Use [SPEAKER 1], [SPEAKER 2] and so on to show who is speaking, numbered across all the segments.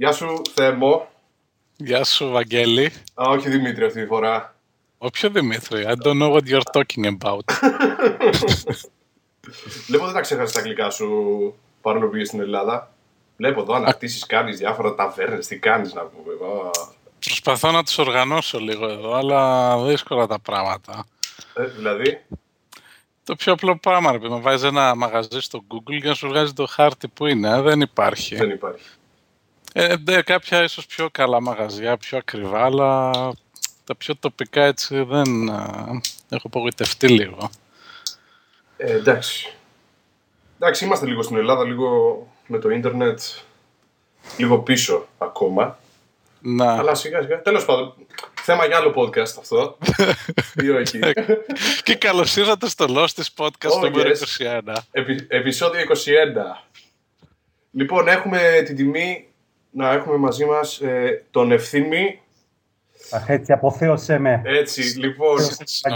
[SPEAKER 1] Γεια σου, Θέμο.
[SPEAKER 2] Γεια σου, Βαγγέλη.
[SPEAKER 1] Α, όχι Δημήτρη αυτή τη φορά.
[SPEAKER 2] Όποιο Δημήτρη. I don't know what you're talking about.
[SPEAKER 1] Βλέπω δεν τα ξέχασες τα αγγλικά σου παρόλο που στην Ελλάδα. Βλέπω εδώ αναρτήσεις κάνεις διάφορα ταβέρνες, τι κάνεις να πούμε.
[SPEAKER 2] Προσπαθώ να τους οργανώσω λίγο εδώ, αλλά δύσκολα τα πράγματα.
[SPEAKER 1] Ε, δηλαδή;
[SPEAKER 2] Το πιο απλό πράγμα, ρε, να βάζεις ένα μαγαζί στο Google για να σου βγάζει το χάρτη που είναι. Ε, δεν υπάρχει.
[SPEAKER 1] Δεν υπάρχει.
[SPEAKER 2] Ε, ναι, κάποια ίσως πιο καλά μαγαζιά, πιο ακριβά, αλλά τα πιο τοπικά έτσι δεν... έχω απογοητευτεί λίγο.
[SPEAKER 1] Ε, εντάξει. Εντάξει, είμαστε λίγο στην Ελλάδα, λίγο με το ίντερνετ, λίγο πίσω ακόμα.
[SPEAKER 2] Να.
[SPEAKER 1] Αλλά σιγά σιγά. Τέλος πάντων, θέμα για άλλο podcast αυτό. Ή όχι.
[SPEAKER 2] Και καλώς ήρθατε στο Lost Podcast
[SPEAKER 1] Oh,
[SPEAKER 2] νούμερο
[SPEAKER 1] yes.
[SPEAKER 2] 21.
[SPEAKER 1] Επι- επεισόδιο 21. Λοιπόν, έχουμε την τιμή να έχουμε μαζί μας ε, τον Ευθύμη.
[SPEAKER 3] Αχ, έτσι, αποθέωσέ με.
[SPEAKER 1] Έτσι, λοιπόν,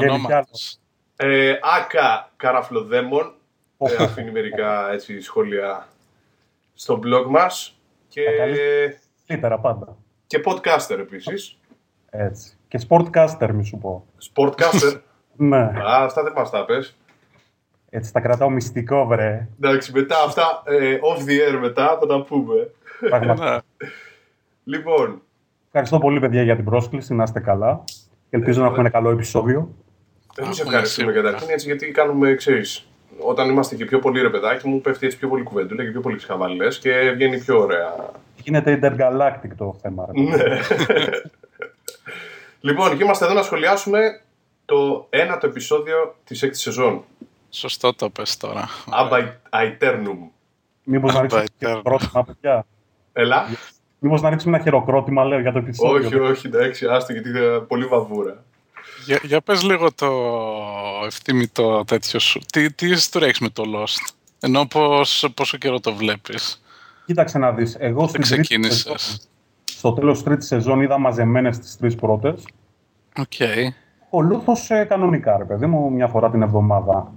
[SPEAKER 2] Ονόματος.
[SPEAKER 1] ε, Άκα Καραφλοδέμον.
[SPEAKER 3] Οχ.
[SPEAKER 1] Ε, αφήνει μερικά έτσι, σχόλια στο blog μας. Και,
[SPEAKER 3] Τα καλύτερα. Καλύτερα πάντα.
[SPEAKER 1] και podcaster επίσης.
[SPEAKER 3] Έτσι. Και sportcaster, μη σου πω.
[SPEAKER 1] Sportcaster.
[SPEAKER 3] Ναι.
[SPEAKER 1] Α, αυτά δεν μας τα πες.
[SPEAKER 3] Έτσι, τα κρατάω μυστικό, βρε.
[SPEAKER 1] Εντάξει, μετά αυτά, ε, off the air μετά θα τα πούμε.
[SPEAKER 3] Πραγματικά.
[SPEAKER 2] Ναι.
[SPEAKER 1] Λοιπόν,
[SPEAKER 3] Ευχαριστώ πολύ, παιδιά, για την πρόσκληση. Να είστε καλά. Και ελπίζω να έχουμε ένα καλό επεισόδιο.
[SPEAKER 1] εμείς
[SPEAKER 2] Έχουμε
[SPEAKER 1] ευχαριστούμε
[SPEAKER 2] σίγουρα.
[SPEAKER 1] καταρχήν έτσι γιατί κάνουμε, ξέρεις, όταν είμαστε και πιο πολύ ρε παιδάκι μου, πέφτει έτσι πιο πολύ κουβέντουλα και πιο πολύ ξεχαβαλές και βγαίνει πιο ωραία.
[SPEAKER 3] Γίνεται intergalactic το θέμα. Ρε.
[SPEAKER 1] Ναι. λοιπόν, και είμαστε εδώ να σχολιάσουμε το ένατο επεισόδιο της έκτης σεζόν.
[SPEAKER 2] Σωστό το πες τώρα.
[SPEAKER 1] Abba Aeternum.
[SPEAKER 3] Μήπως να
[SPEAKER 2] Άμπα,
[SPEAKER 3] ρίξουμε ένα
[SPEAKER 2] ετερno.
[SPEAKER 3] χειροκρότημα, παιδιά.
[SPEAKER 1] Έλα.
[SPEAKER 3] Μήπως να ρίξουμε ένα χειροκρότημα, λέω, για το επεισόδιο.
[SPEAKER 1] όχι, όχι, εντάξει, άστο γιατί είναι πολύ βαβούρα.
[SPEAKER 2] Για, για πες λίγο το ευθύμητο τέτοιο σου. Τι, τι ιστορία έχεις με το Lost; Ενώ πώς, πόσο καιρό το βλέπεις;
[SPEAKER 3] Κοίταξε να δεις. Εγώ
[SPEAKER 2] Δεν
[SPEAKER 3] στην τρίτη
[SPEAKER 2] ξεκίνησες.
[SPEAKER 3] σεζόν- στο τέλος της τρίτης σεζόν είδα μαζεμένες τις τρεις πρώτες.
[SPEAKER 2] Οκ.
[SPEAKER 3] Ακολούθως ε, κανονικά, ρε παιδί μου, μια φορά την εβδομάδα.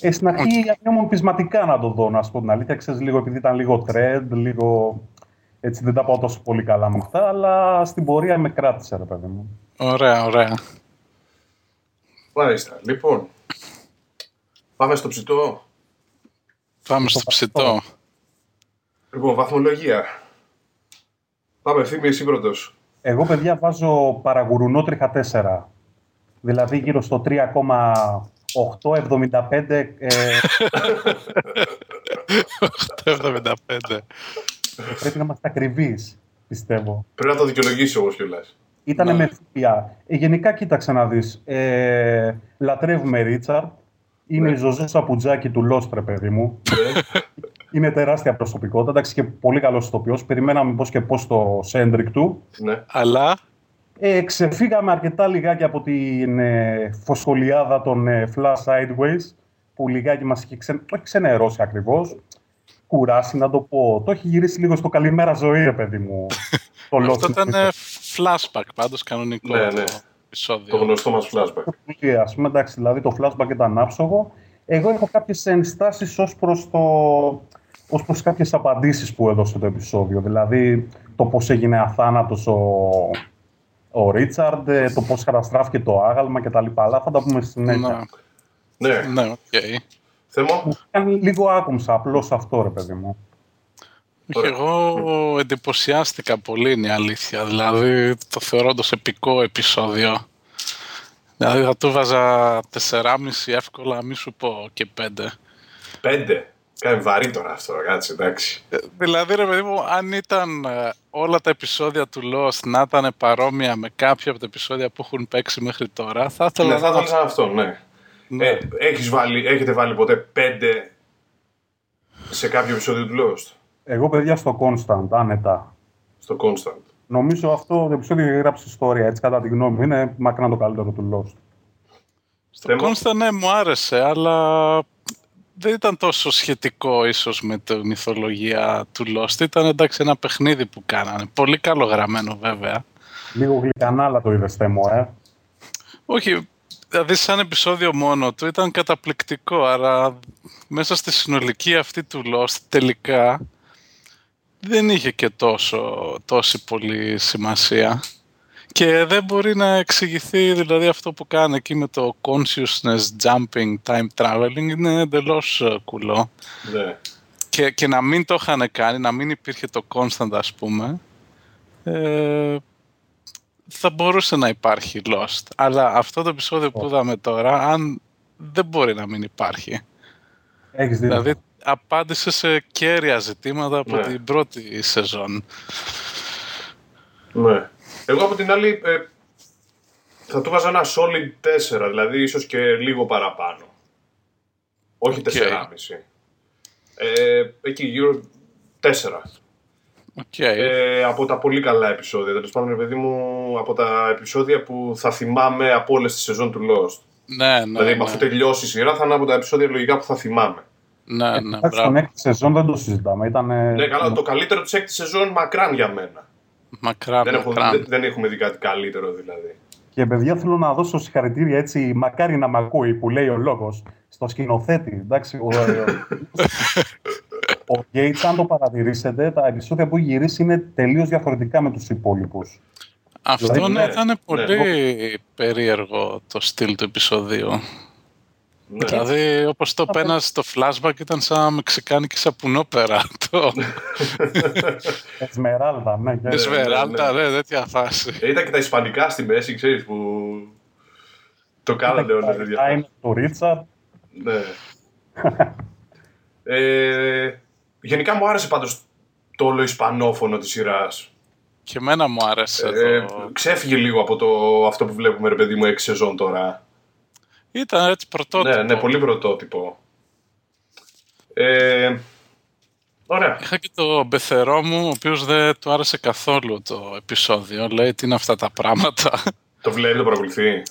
[SPEAKER 3] Ε, στην αρχή okay. πεισματικά να το δω, να σου πω την αλήθεια. Ξέρεις, λίγο επειδή ήταν λίγο trend, λίγο... Έτσι δεν τα πάω τόσο πολύ καλά με αυτά, αλλά στην πορεία με κράτησε, ρε παιδί μου.
[SPEAKER 2] Ωραία, ωραία.
[SPEAKER 1] Μάλιστα. Λοιπόν, πάμε στο ψητό.
[SPEAKER 2] Πάμε στο ψητό.
[SPEAKER 1] Λοιπόν, βαθμολογία. Πάμε, ευθύμη, εσύ πρώτος.
[SPEAKER 3] Εγώ, παιδιά, βάζω παραγουρουνό τρίχα 4. Δηλαδή γύρω στο 3,875 ε,
[SPEAKER 2] 875.
[SPEAKER 3] πρέπει να είμαστε ακριβείς, πιστεύω.
[SPEAKER 1] Πρέπει να το δικαιολογήσεις όμως κιόλας.
[SPEAKER 3] Ήτανε
[SPEAKER 2] Ναι.
[SPEAKER 3] με ευθεία. Ε, γενικά, κοίταξε να δεις. Ε, λατρεύουμε Ρίτσαρντ. Είναι η Ζωζό Σαπουτζάκη του Lost, ρε παιδί μου. Είναι τεράστια προσωπικότητα. Εντάξει, και πολύ καλός ηθοποιός. Περιμέναμε πώς και πώς το Σέντρικ του.
[SPEAKER 1] ναι.
[SPEAKER 2] Αλλά
[SPEAKER 3] Ε, ξεφύγαμε αρκετά λιγάκι από την ε, φωσκολιάδα των ε, Flash Sideways, που λιγάκι μας έχει ξε... το έχει ξενερώσει ακριβώς. Κουράσει, να το πω. Το έχει γυρίσει λίγο στο καλημέρα ζωή, ρε παιδί μου. το Lost.
[SPEAKER 2] αυτό ήταν ε, flashback πάντως κανονικό
[SPEAKER 1] Ναι,
[SPEAKER 2] το
[SPEAKER 1] ναι.
[SPEAKER 2] επεισόδιο.
[SPEAKER 1] Το γνωστό μας flashback.
[SPEAKER 3] Και ας πούμε, εντάξει, δηλαδή το flashback ήταν άψογο. Εγώ έχω κάποιες ενστάσεις ως προς, το, ως προς κάποιες απαντήσεις που έδωσε το επεισόδιο. Δηλαδή το πώς έγινε αθάνατος ο, ο Ρίτσαρντ, ε, το πώς καταστράφηκε το άγαλμα κτλ. Αλλά θα τα πούμε στη συνέχεια.
[SPEAKER 2] Ναι,
[SPEAKER 1] Ναι.
[SPEAKER 2] ναι, οκ.
[SPEAKER 1] Θέμο;
[SPEAKER 3] Μου κάνει λίγο άκομψα, απλώς αυτό ρε παιδί μου.
[SPEAKER 2] Όχι, εγώ εντυπωσιάστηκα πολύ είναι η αλήθεια. Δηλαδή το θεωρώ όντως επικό επεισόδιο. Δηλαδή θα του βάζα 4,5 εύκολα, μη σου πω και 5.
[SPEAKER 1] Πέντε. Κάνει βαρύ τώρα αυτό, κάτσε, εντάξει.
[SPEAKER 2] Δηλαδή ρε παιδί μου, αν ήταν ε, όλα τα επεισόδια του Lost να ήταν παρόμοια με κάποια από τα επεισόδια που έχουν παίξει μέχρι τώρα, θα ήθελα
[SPEAKER 1] Ναι, θα
[SPEAKER 2] να
[SPEAKER 1] ήταν σαν αυτό, ναι.
[SPEAKER 2] Ναι.
[SPEAKER 1] Ε, έχεις βάλει, έχετε βάλει ποτέ πέντε σε κάποιο επεισόδιο του Lost;
[SPEAKER 3] Εγώ παιδιά στο Constant, άνετα.
[SPEAKER 1] Στο Constant.
[SPEAKER 3] Νομίζω αυτό το επεισόδιο έχει γράψει ιστορία, έτσι κατά τη γνώμη μου. Είναι μακράν το καλύτερο του Lost.
[SPEAKER 2] Στο
[SPEAKER 1] Θέμα.
[SPEAKER 2] Constant ναι, μου άρεσε, αλλά δεν ήταν τόσο σχετικό ίσως με τη μυθολογία του Lost. Ήταν εντάξει ένα παιχνίδι που κάνανε. Πολύ καλογραμμένο βέβαια.
[SPEAKER 3] Λίγο γλυκανάλα το είδες, Θέμο, ε.
[SPEAKER 2] Όχι, δηλαδή σαν επεισόδιο μόνο του ήταν καταπληκτικό, άρα μέσα στη συνολική αυτή του Lost τελικά δεν είχε και τόσο, τόση πολύ σημασία. Και δεν μπορεί να εξηγηθεί δηλαδή αυτό που κάνει εκεί με το consciousness jumping time traveling είναι εντελώς ε, κουλό.
[SPEAKER 1] Ναι.
[SPEAKER 2] Και, και να μην το είχαν κάνει, να μην υπήρχε το constant ας πούμε, ε, θα μπορούσε να υπάρχει Lost. Αλλά αυτό το επεισόδιο που είδαμε τώρα, αν δεν μπορεί να μην υπάρχει.
[SPEAKER 3] Έχεις δίκιο.
[SPEAKER 2] Δηλαδή απάντησε σε καίρια ζητήματα από
[SPEAKER 1] Ναι.
[SPEAKER 2] την πρώτη σεζόν.
[SPEAKER 1] Ναι. Εγώ από την άλλη ε, θα του 'βαζα ένα solid 4, δηλαδή ίσως και λίγο παραπάνω. Όχι
[SPEAKER 2] Οκ.
[SPEAKER 1] 4,5. Ε, εκεί γύρω 4.
[SPEAKER 2] Οκ.
[SPEAKER 1] Ε, από τα πολύ καλά επεισόδια. Τέλος πάντων, ρε παιδί μου, από τα επεισόδια που θα θυμάμαι από όλες τη σεζόν του Lost.
[SPEAKER 2] ναι, ναι,
[SPEAKER 1] δηλαδή,
[SPEAKER 2] ναι,
[SPEAKER 1] με αφού τελειώσει η σειρά, θα είναι από τα επεισόδια λογικά που θα θυμάμαι.
[SPEAKER 2] ναι, ναι,
[SPEAKER 3] Εντάξει,
[SPEAKER 2] μπράβο.
[SPEAKER 3] στον έκτη σεζόν δεν το συζητάμε. Ήταν,
[SPEAKER 1] Ναι, καλά, το καλύτερο της έκτη σεζόν μακράν για μένα.
[SPEAKER 2] Μακράν,
[SPEAKER 1] δεν, έχω,
[SPEAKER 2] μακράν.
[SPEAKER 1] δεν, δεν έχουμε δει κάτι καλύτερο δηλαδή.
[SPEAKER 3] Και παιδιά, θέλω να δώσω συγχαρητήρια έτσι, μακάρι να μ' ακούει που λέει ο λόγος στο σκηνοθέτη. Εντάξει, ο, ο Gates, αν το παρατηρήσετε, τα επεισόδια που έχει γυρίσει είναι τελείως διαφορετικά με τους υπόλοιπους.
[SPEAKER 2] Αυτό
[SPEAKER 3] Δηλαδή,
[SPEAKER 2] ναι,
[SPEAKER 1] ναι,
[SPEAKER 2] ήταν πολύ
[SPEAKER 1] ναι.
[SPEAKER 2] περίεργο το στυλ του επεισοδίου.
[SPEAKER 1] Ναι.
[SPEAKER 2] Δηλαδή, όπως το πένας στο flashback ήταν σαν μεξικάνικη σαπουνόπερα. Το
[SPEAKER 3] Εσμεράλδα, ναι. και-
[SPEAKER 2] Εσβεράλτα,
[SPEAKER 1] ναι.
[SPEAKER 2] ναι, τέτοια φάση.
[SPEAKER 1] Ε, ήταν και τα ισπανικά στη μέση, ξέρεις, που το κάνανε όλα
[SPEAKER 3] Τα-
[SPEAKER 1] τέτοια.
[SPEAKER 3] τα είναι το Ρίτσαρντ.
[SPEAKER 1] Ναι. ε, γενικά μου άρεσε πάντως το όλο ισπανόφωνο της σειράς.
[SPEAKER 2] Και εμένα μου άρεσε
[SPEAKER 1] Ε,
[SPEAKER 2] το...
[SPEAKER 1] ξέφυγε λίγο από το, αυτό που βλέπουμε, ρε παιδί μου, έξι σεζόν τώρα.
[SPEAKER 2] Ήταν έτσι πρωτότυπο.
[SPEAKER 1] Ναι, ναι, πολύ πρωτότυπο. Ε, ωραία.
[SPEAKER 2] Είχα και το μπεθερό μου, ο οποίος δεν του άρεσε καθόλου το επεισόδιο. Λέει, τι είναι αυτά τα πράγματα;
[SPEAKER 1] Το βλέπει, το παρακολουθεί.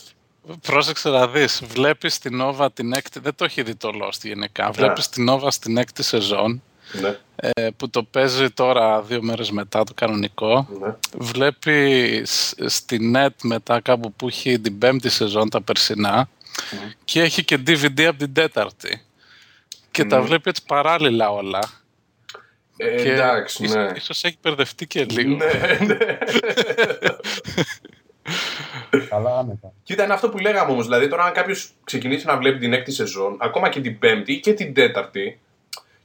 [SPEAKER 2] Πρόσεξε να δεις, βλέπεις την Nova την έκτη, δεν το έχει δει το Lost γενικά, βλέπεις την Nova στην έκτη σεζόν,
[SPEAKER 1] Ναι,
[SPEAKER 2] ε, που το παίζει τώρα δύο μέρες μετά το κανονικό.
[SPEAKER 1] ναι.
[SPEAKER 2] Βλέπεις σ- στη net μετά κάπου που έχει την πέμπτη σεζόν τα περσινά και έχει και DVD από την τέταρτη. Και τα
[SPEAKER 1] Μμμ.
[SPEAKER 2] βλέπει έτσι παράλληλα όλα.
[SPEAKER 1] Ε,
[SPEAKER 2] και
[SPEAKER 1] εντάξει,
[SPEAKER 2] ίσ-
[SPEAKER 1] ναι.
[SPEAKER 2] Ίσως έχει μπερδευτεί και λίγο.
[SPEAKER 1] ναι, ναι.
[SPEAKER 3] Καλά, άνετα.
[SPEAKER 1] Κοίτα, είναι αυτό που λέγαμε όμως. Δηλαδή, τώρα, αν κάποιος ξεκινήσει να βλέπει την έκτη σεζόν, ακόμα και την πέμπτη και την τέταρτη,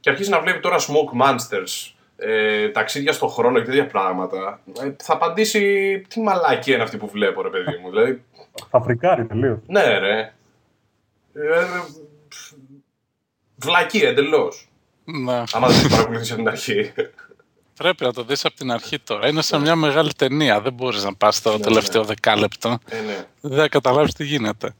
[SPEAKER 1] και αρχίσει να βλέπει τώρα Smoke Monsters, ε, ταξίδια στον χρόνο και τέτοια πράγματα, ε, θα απαντήσει τι μαλακή είναι αυτή που βλέπω, ρε παιδί μου. δηλαδή,
[SPEAKER 3] Θα φρικάρει τελείως.
[SPEAKER 1] ναι, ρε. Ε, βλακή εντελώς.
[SPEAKER 2] Ναι.
[SPEAKER 1] Άμα δεν την παρακολουθήσει από την αρχή.
[SPEAKER 2] Πρέπει να το δεις από την αρχή τώρα. Είναι σαν μια μεγάλη ταινία. Δεν μπορείς να πας το
[SPEAKER 1] Ναι,
[SPEAKER 2] τελευταίο δεκάλεπτο.
[SPEAKER 1] ε, ναι.
[SPEAKER 2] Δεν θα καταλάβεις τι γίνεται.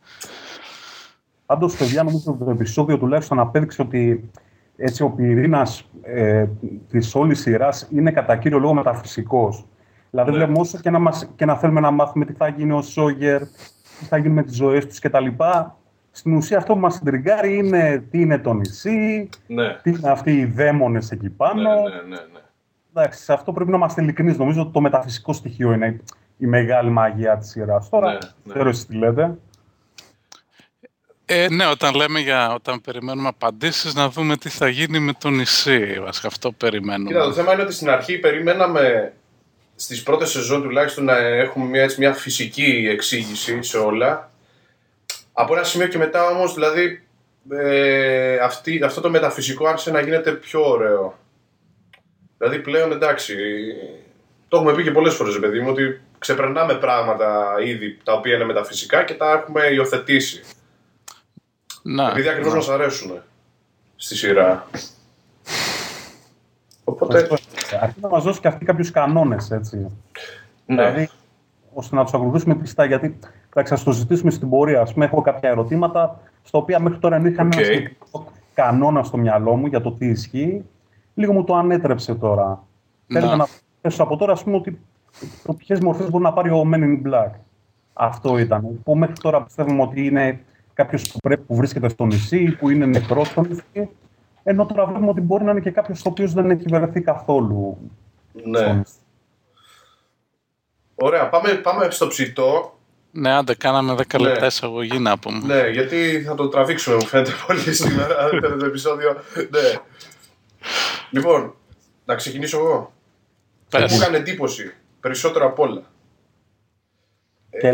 [SPEAKER 3] Πάντως, παιδιά, νομίζω ότι το επεισόδιο τουλάχιστον απέδειξε ότι έτσι, ο πυρήνας ε, της όλης σειράς είναι κατά κύριο λόγο μεταφυσικός. Δηλαδή,
[SPEAKER 1] Ναι.
[SPEAKER 3] βλέπουμε όσο και να, μας, και να θέλουμε να μάθουμε τι θα γίνει ο Σόγερ, τι θα γίνει με τις ζωές τους κτλ. Στην ουσία, αυτό που μας τριγκάρει είναι τι είναι το νησί,
[SPEAKER 1] Ναι.
[SPEAKER 3] τι είναι αυτοί οι δαίμονες εκεί
[SPEAKER 1] Ναι,
[SPEAKER 3] πάνω.
[SPEAKER 1] ναι, ναι, ναι.
[SPEAKER 3] Εντάξει, σε αυτό πρέπει να είμαστε ειλικρινείς. Νομίζω ότι το μεταφυσικό στοιχείο είναι η μεγάλη μαγεία της σειράς. Τώρα,
[SPEAKER 1] Ναι, ναι.
[SPEAKER 3] δεν ξέρω εσείς τι λέτε.
[SPEAKER 2] Ε, ναι, όταν λέμε για, όταν περιμένουμε απαντήσεις, να δούμε τι θα γίνει με το νησί. Βασικά αυτό περιμένουμε.
[SPEAKER 1] Κοίτα, το θέμα είναι ότι στην αρχή περιμέναμε στις πρώτες σεζόν τουλάχιστον να έχουμε μια, έτσι, μια φυσική εξήγηση σε όλα. Από ένα σημείο και μετά όμως, δηλαδή, ε, αυτή, αυτό το μεταφυσικό άρχισε να γίνεται πιο ωραίο. Δηλαδή πλέον εντάξει, το έχουμε πει και πολλές φορές, ρε παιδί μου, ότι ξεπερνάμε πράγματα ήδη τα οποία είναι μεταφυσικά και τα έχουμε υιοθετήσει.
[SPEAKER 2] Να,
[SPEAKER 1] Επειδή ακριβώς
[SPEAKER 2] να.
[SPEAKER 1] μας αρέσουν στη σειρά. Οπότε,
[SPEAKER 3] Αρκεί να μας δώσει και αυτή κάποιους κανόνες, έτσι.
[SPEAKER 1] ναι.
[SPEAKER 3] Δηλαδή, ώστε να τους ακολουθήσουμε πιστά. Γιατί θα σα το ζητήσουμε στην πορεία. Α πούμε, έχω κάποια ερωτήματα, στα οποία μέχρι τώρα δεν είχα
[SPEAKER 1] Οκ.
[SPEAKER 3] ένα συγκεκριμένο κανόνα στο μυαλό μου για το τι ισχύει. Λίγο μου το ανέτρεψε τώρα.
[SPEAKER 2] Να.
[SPEAKER 3] Θέλω να θέσω από τώρα, ας πούμε, ότι ποιες μορφές μπορεί να πάρει ο Men in Black. Αυτό ήταν. Που μέχρι τώρα πιστεύουμε ότι είναι κάποιος που, πρέπει- που βρίσκεται στο νησί, που είναι νεκρός στο νησί. Ενώ τώρα βλέπουμε ότι μπορεί να είναι και κάποιος ο οποίος δεν έχει βρεθεί καθόλου στο
[SPEAKER 1] ναι.
[SPEAKER 3] νησί.
[SPEAKER 1] Ωραία, πάμε, πάμε στο ψητό.
[SPEAKER 2] Ναι, άντε, κάναμε 10
[SPEAKER 1] Ναι.
[SPEAKER 2] λεπτά εισαγωγή να πούμε.
[SPEAKER 1] Ναι, γιατί θα το τραβήξουμε, μου φαίνεται πολύ σήμερα το επεισόδιο. Ναι. Λοιπόν, να ξεκινήσω εγώ. Μου έκανε εντύπωση. Περισσότερο απ' όλα.
[SPEAKER 3] Ε,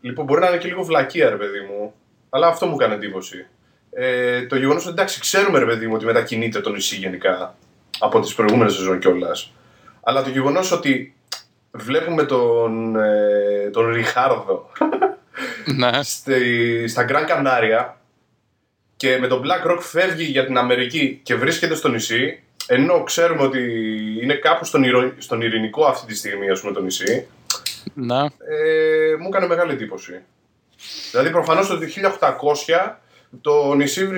[SPEAKER 1] λοιπόν, μπορεί να είναι και λίγο βλακία, ρε παιδί μου. Αλλά αυτό μου έκανε εντύπωση. Ε, το γεγονός ότι εντάξει, ξέρουμε, ρε παιδί μου, ότι μετακινείται το νησί γενικά από τις προηγούμενες σεζόν κιόλας. Αλλά το γεγονός ότι βλέπουμε τον, ε, τον Ριχάρδο
[SPEAKER 2] ναι.
[SPEAKER 1] στη, στα Γκραν Κανάρια και με τον Black Rock φεύγει για την Αμερική και βρίσκεται στο νησί, ενώ ξέρουμε ότι είναι κάπου στον, στον ειρηνικό αυτή τη στιγμή, ας πούμε, το νησί,
[SPEAKER 2] ναι.
[SPEAKER 1] ε, μου έκανε μεγάλη εντύπωση. Δηλαδή, προφανώς το 1800 το νησί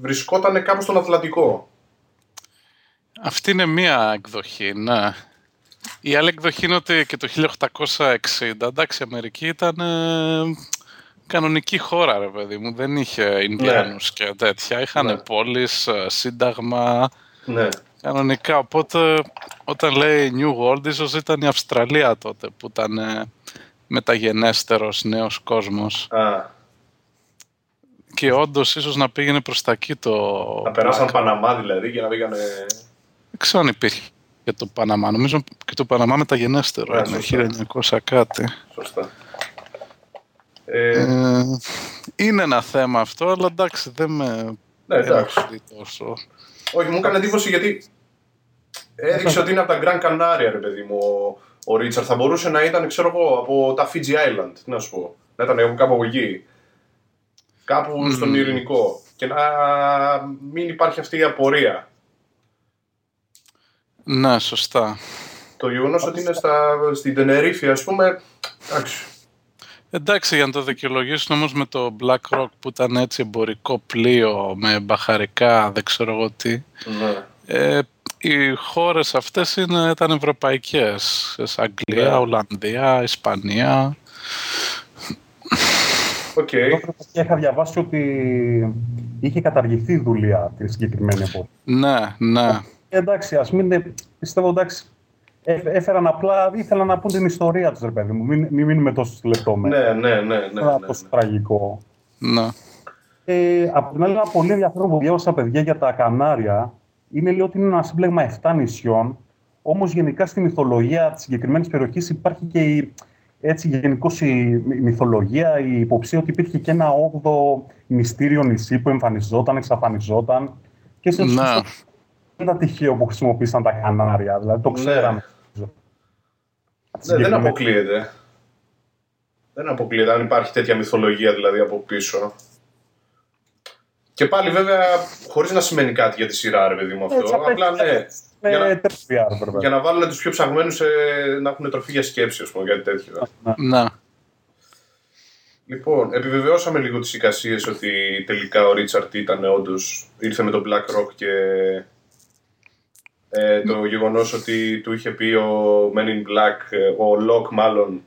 [SPEAKER 1] βρισκόταν κάπου στον Ατλαντικό.
[SPEAKER 2] Αυτή είναι μία εκδοχή, ναι. Η άλλη εκδοχή είναι ότι και το 1860, εντάξει, η Αμερική ήταν ε, κανονική χώρα, ρε παιδί μου. Δεν είχε Ινδιάνους ναι. και τέτοια. Είχαν ναι. πόλεις, ε, σύνταγμα,
[SPEAKER 1] ναι.
[SPEAKER 2] κανονικά. Οπότε, όταν λέει New World, ίσως ήταν η Αυστραλία τότε, που ήταν ε, μεταγενέστερος νέος κόσμος.
[SPEAKER 1] Α.
[SPEAKER 2] Και όντως ίσως να πήγαινε προς τα εκεί το.
[SPEAKER 1] Να περάσαν Παναμά δηλαδή και να πήγανε.
[SPEAKER 2] Δεν ξέρω αν υπήρχε και το Παναμά. Νομίζω και το Παναμά μεταγενέστερο. Είναι 1900 κάτι.
[SPEAKER 1] Σωστά.
[SPEAKER 2] Ε... Ε, είναι ένα θέμα αυτό, αλλά εντάξει, δεν με
[SPEAKER 1] ναι, εντάξει.
[SPEAKER 2] τόσο.
[SPEAKER 1] Όχι, μου έκανε εντύπωση γιατί έδειξε ότι είναι από τα Grand Canaria, ρε παιδί μου, ο, Ρίτσαρ. Θα μπορούσε να ήταν, ξέρω εγώ, από τα Fiji Island, τι να σου πω. Να ήταν κάπου από εκεί. Κάπου στον Ειρηνικό. Και να μην υπάρχει αυτή η απορία.
[SPEAKER 2] Ναι, σωστά.
[SPEAKER 1] Το γεγονός ότι είναι στα, στην Τενερίφη, ας πούμε. Εντάξει.
[SPEAKER 2] Εντάξει, για να το δικαιολογήσουν όμως με το Black Rock που ήταν έτσι εμπορικό πλοίο με μπαχαρικά, δεν ξέρω εγώ τι.
[SPEAKER 1] Ναι.
[SPEAKER 2] Ε, οι χώρες αυτές είναι, ήταν ευρωπαϊκές. Αγγλία, ναι. Ολλανδία, Ισπανία.
[SPEAKER 1] Okay.
[SPEAKER 3] Και είχα διαβάσει ότι είχε καταργηθεί η δουλεία της συγκεκριμένη εποχής.
[SPEAKER 2] Ναι, ναι.
[SPEAKER 3] Ε, εντάξει, ας μην. Πιστεύω εντάξει. Ε, έφεραν απλά, ήθελα να πούν την ιστορία τους, ρε παιδί μου. Μην, μην μείνουμε τόσο λεπτομέρειε.
[SPEAKER 1] Ναι, ναι, ναι. ναι, ναι,
[SPEAKER 3] τόσο τραγικό.
[SPEAKER 2] Ναι.
[SPEAKER 3] Ε, από την άλλη, ένα πολύ ενδιαφέρον που διάβασα παιδιά για τα Κανάρια είναι λέει ότι είναι ένα σύμπλεγμα 7 νησιών. Όμως γενικά στη μυθολογία της συγκεκριμένης περιοχής υπάρχει και η, έτσι γενικώ η μυθολογία, η υποψία ότι υπήρχε και ένα όγδο μυστήριο νησί που εμφανιζόταν, εξαφανιζόταν. Και σε
[SPEAKER 2] ναι.
[SPEAKER 3] δεν ήταν τυχαίο που χρησιμοποίησαν τα Κανάρια, δηλαδή το
[SPEAKER 1] Ναι.
[SPEAKER 3] ξέραμε.
[SPEAKER 1] Ναι, δεν αποκλείεται. Δεν αποκλείεται αν υπάρχει τέτοια μυθολογία δηλαδή από πίσω. Και πάλι βέβαια χωρίς να σημαίνει κάτι για τη σειρά, ρε παιδί μου αυτό.
[SPEAKER 3] Έτσι,
[SPEAKER 1] Απλά ναι.
[SPEAKER 3] Με
[SPEAKER 1] Για να-
[SPEAKER 3] τρεφιά, ρε παιδί.
[SPEAKER 1] Για να βάλουν τους πιο ψαγμένους να έχουν τροφή για σκέψη, ας πούμε, κάτι τέτοιο.
[SPEAKER 2] Ναι.
[SPEAKER 1] Λοιπόν, επιβεβαιώσαμε λίγο τις εικασίες ότι τελικά ο Ρίτσαρτ ήταν όντω ήρθε με τον Black Rock και ε, το γεγονός ότι του είχε πει ο Men in Black, ε, ο Locke μάλλον,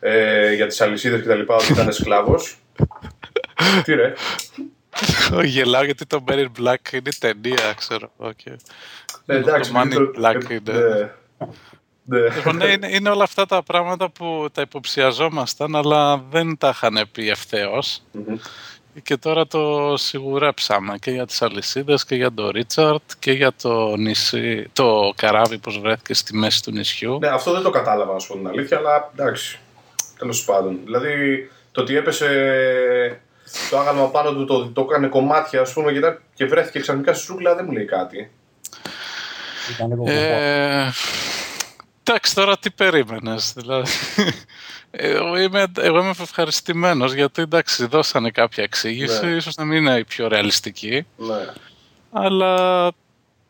[SPEAKER 1] ε, για τις αλυσίδες και τα λοιπά, ότι ήταν σκλάβος. Τι ρε.
[SPEAKER 2] Όχι, γελάω γιατί το Men in Black είναι ταινία, ξέρω. Okay.
[SPEAKER 1] Ναι, εντάξει,
[SPEAKER 2] Το Man in
[SPEAKER 1] το-
[SPEAKER 2] Black
[SPEAKER 1] ε,
[SPEAKER 2] είναι.
[SPEAKER 1] ναι. Ναι.
[SPEAKER 2] Λοιπόν, ναι, είναι, είναι όλα αυτά τα πράγματα που τα υποψιαζόμασταν, αλλά δεν τα είχαν πει ευθέως.
[SPEAKER 1] Μμμ.
[SPEAKER 2] Και τώρα το σιγουρέψαμε και για τις αλυσίδες και για τον Ρίτσαρτ και για το νησί, το καράβι πως βρέθηκε στη μέση του νησιού.
[SPEAKER 1] Ναι, αυτό δεν το κατάλαβα, να σου πω την αλήθεια, αλλά εντάξει. Τέλος πάντων. Δηλαδή, το ότι έπεσε το άγαλμα πάνω του, το, το έκανε κομμάτια, ας πούμε, και, τα- και βρέθηκε ξαφνικά στη ζούγκλα, δεν μου λέει κάτι.
[SPEAKER 3] Ήταν λίγο
[SPEAKER 2] Ε, εντάξει, τώρα τι περίμενες, δηλαδή. Εγώ είμαι, εγώ είμαι ευχαριστημένος γιατί εντάξει δώσανε κάποια εξήγηση,
[SPEAKER 1] Ναι.
[SPEAKER 2] ίσως να μην είναι η πιο ρεαλιστική,
[SPEAKER 1] Ναι.
[SPEAKER 2] αλλά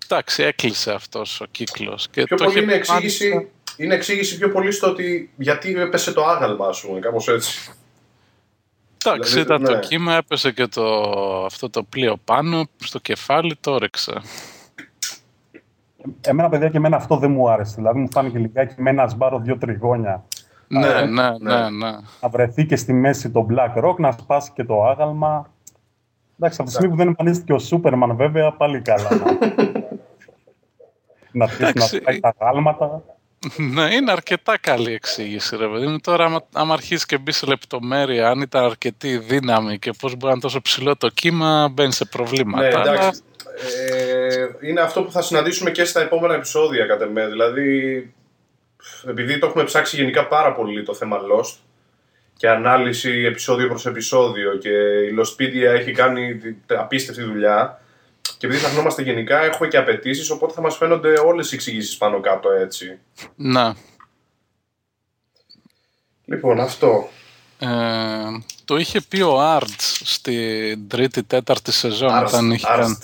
[SPEAKER 2] εντάξει έκλεισε αυτός ο κύκλος. Και
[SPEAKER 1] Πιο
[SPEAKER 2] το
[SPEAKER 1] πολύ
[SPEAKER 2] είχε
[SPEAKER 1] είναι
[SPEAKER 2] πει
[SPEAKER 1] εξήγηση,
[SPEAKER 2] μάλιστα-
[SPEAKER 1] είναι εξήγηση πιο πολύ στο ότι γιατί έπεσε το άγαλμα, ας πούμε, κάπως έτσι.
[SPEAKER 2] Εντάξει,
[SPEAKER 1] Δηλαδή,
[SPEAKER 2] ήταν
[SPEAKER 1] ναι.
[SPEAKER 2] το κύμα, έπεσε και το, αυτό το πλοίο πάνω, στο κεφάλι το έριξε.
[SPEAKER 3] Εμένα, παιδιά, και εμένα αυτό δεν μου άρεσε. Δηλαδή, μου φάνηκε λιγάκι με ένα σμπάρο δύο τριγώνια.
[SPEAKER 2] Ναι,
[SPEAKER 1] ε,
[SPEAKER 2] ναι,
[SPEAKER 1] ναι.
[SPEAKER 2] ναι, ναι.
[SPEAKER 3] Να βρεθεί και στη μέση το Black Rock, να σπάσει και το άγαλμα. Εντάξει, από τη στιγμή που δεν εμφανίστηκε ο Σούπερμαν, βέβαια, πάλι καλά. να αρχίσει να
[SPEAKER 2] Εντάξει.
[SPEAKER 3] σπάει τα γάλματα.
[SPEAKER 2] Ναι, είναι αρκετά καλή εξήγηση, ρε παιδί μου. Τώρα, άμα, άμα αρχίσεις και μπεις σε λεπτομέρεια, αν ήταν αρκετή η δύναμη και πώς μπορεί να είναι τόσο ψηλό το κύμα, μπαίνεις σε προβλήματα.
[SPEAKER 1] Ναι,
[SPEAKER 2] Αλλά-
[SPEAKER 1] εντάξει. Ε, είναι αυτό που θα συναντήσουμε και στα επόμενα επεισόδια κατά με. Δηλαδή, επειδή το έχουμε ψάξει γενικά πάρα πολύ το θέμα Lost και ανάλυση επεισόδιο προς επεισόδιο και η Lostpedia έχει κάνει απίστευτη δουλειά και επειδή θα γνώμαστε γενικά έχουμε και απαιτήσεις, οπότε θα μας φαίνονται όλες οι εξηγήσεις πάνω κάτω έτσι.
[SPEAKER 2] Να.
[SPEAKER 1] Λοιπόν, αυτό.
[SPEAKER 2] Ε, το είχε πει ο Άρτς στην τρίτη, τέταρτη σεζόν
[SPEAKER 1] Arst,
[SPEAKER 2] όταν είχε
[SPEAKER 1] Arst.
[SPEAKER 2] κάνει...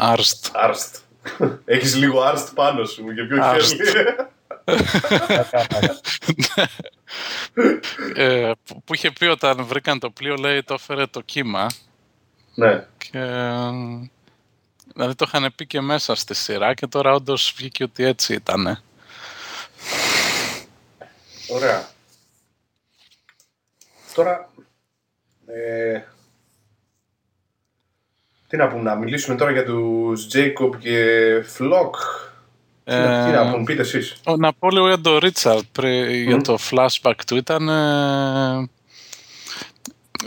[SPEAKER 2] Άρστ.
[SPEAKER 1] Άρστ. Έχεις λίγο άρστ πάνω σου και πιο
[SPEAKER 2] Arst.
[SPEAKER 1] χέρι.
[SPEAKER 2] ε, που, που είχε πει όταν βρήκαν το πλοίο, λέει, το έφερε το κύμα.
[SPEAKER 1] ναι.
[SPEAKER 2] Και, δηλαδή το είχαν πει και μέσα στη σειρά και τώρα όντως βγήκε ότι έτσι ήταν.
[SPEAKER 1] Ωραία. Τώρα, ε, τι να πούμε, να μιλήσουμε τώρα για τους Jacob και Flock. Τι να- τι να πούμε, πείτε εσείς.
[SPEAKER 2] Ο, να πω λίγο για τον Ρίτσαρτ για το flashback του. Ήταν. Ε,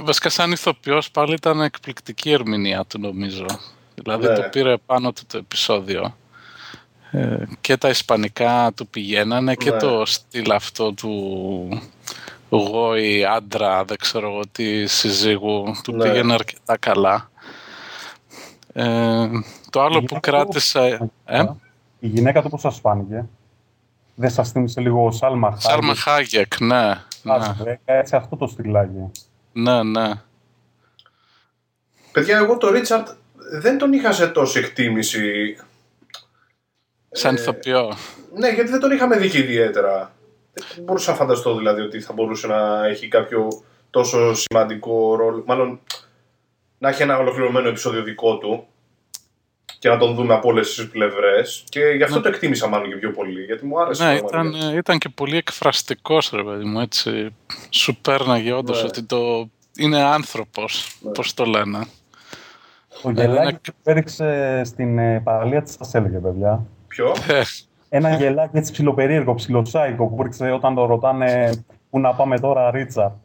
[SPEAKER 2] βασικά, σαν ηθοποιός πάλι ήταν εκπληκτική η ερμηνεία του, νομίζω. Δηλαδή
[SPEAKER 1] Ναι.
[SPEAKER 2] το πήρε πάνω του το επεισόδιο. Ε, και τα ισπανικά του πηγαίνανε και
[SPEAKER 1] Ναι.
[SPEAKER 2] το στυλ αυτό του γόη άντρα, δεν ξέρω εγώ τι συζύγου, του
[SPEAKER 1] Ναι.
[SPEAKER 2] πήγαινε αρκετά καλά. Ε, το άλλο που
[SPEAKER 3] γυναίκα του-
[SPEAKER 2] κράτησα... Ε,
[SPEAKER 3] Η γυναίκα του πώς σας φάνηκε; Δεν σας θύμισε λίγο ο Σάλμα
[SPEAKER 2] Σάλμα Χάγεκ, ναι. ναι.
[SPEAKER 3] Ας, βρε, Έτσι αυτό το στυλάκι.
[SPEAKER 2] Ναι, ναι.
[SPEAKER 1] Παιδιά, εγώ το Ρίτσαρτ δεν τον είχα σε τόση εκτίμηση.
[SPEAKER 2] Σαν
[SPEAKER 1] Ε,
[SPEAKER 2] ηθοποιό.
[SPEAKER 1] Ναι, γιατί δεν τον είχαμε δει και ιδιαίτερα. Δεν μπορούσα να φανταστώ δηλαδή ότι θα μπορούσε να έχει κάποιο τόσο σημαντικό ρόλο. Μάλλον να έχει ένα ολοκληρωμένο επεισόδιο δικό του και να τον δούμε από όλες τις πλευρές. Και γι' αυτό
[SPEAKER 2] Ναι.
[SPEAKER 1] το εκτίμησα μάλλον και πιο πολύ. Γιατί μου άρεσε.
[SPEAKER 2] Ναι,
[SPEAKER 1] πραγματικά.
[SPEAKER 2] ήταν, ήταν και πολύ εκφραστικός, ρε παιδί μου, έτσι. Σου πέρναγε όντως
[SPEAKER 1] Ναι.
[SPEAKER 2] ότι το... είναι άνθρωπος,
[SPEAKER 1] Ναι.
[SPEAKER 2] πώς το λένε.
[SPEAKER 3] Το
[SPEAKER 2] Ναι,
[SPEAKER 3] γελάκι
[SPEAKER 2] ναι.
[SPEAKER 3] που έριξε στην ε, παραλία της σας έλεγε, παιδιά.
[SPEAKER 1] Ποιο;
[SPEAKER 2] Ε,
[SPEAKER 3] Ένα γελάκι έτσι ψιλοπερίεργο, ψιλοσάικο που έριξε όταν το ρωτάνε πού να πάμε τώρα, Ρίτσα;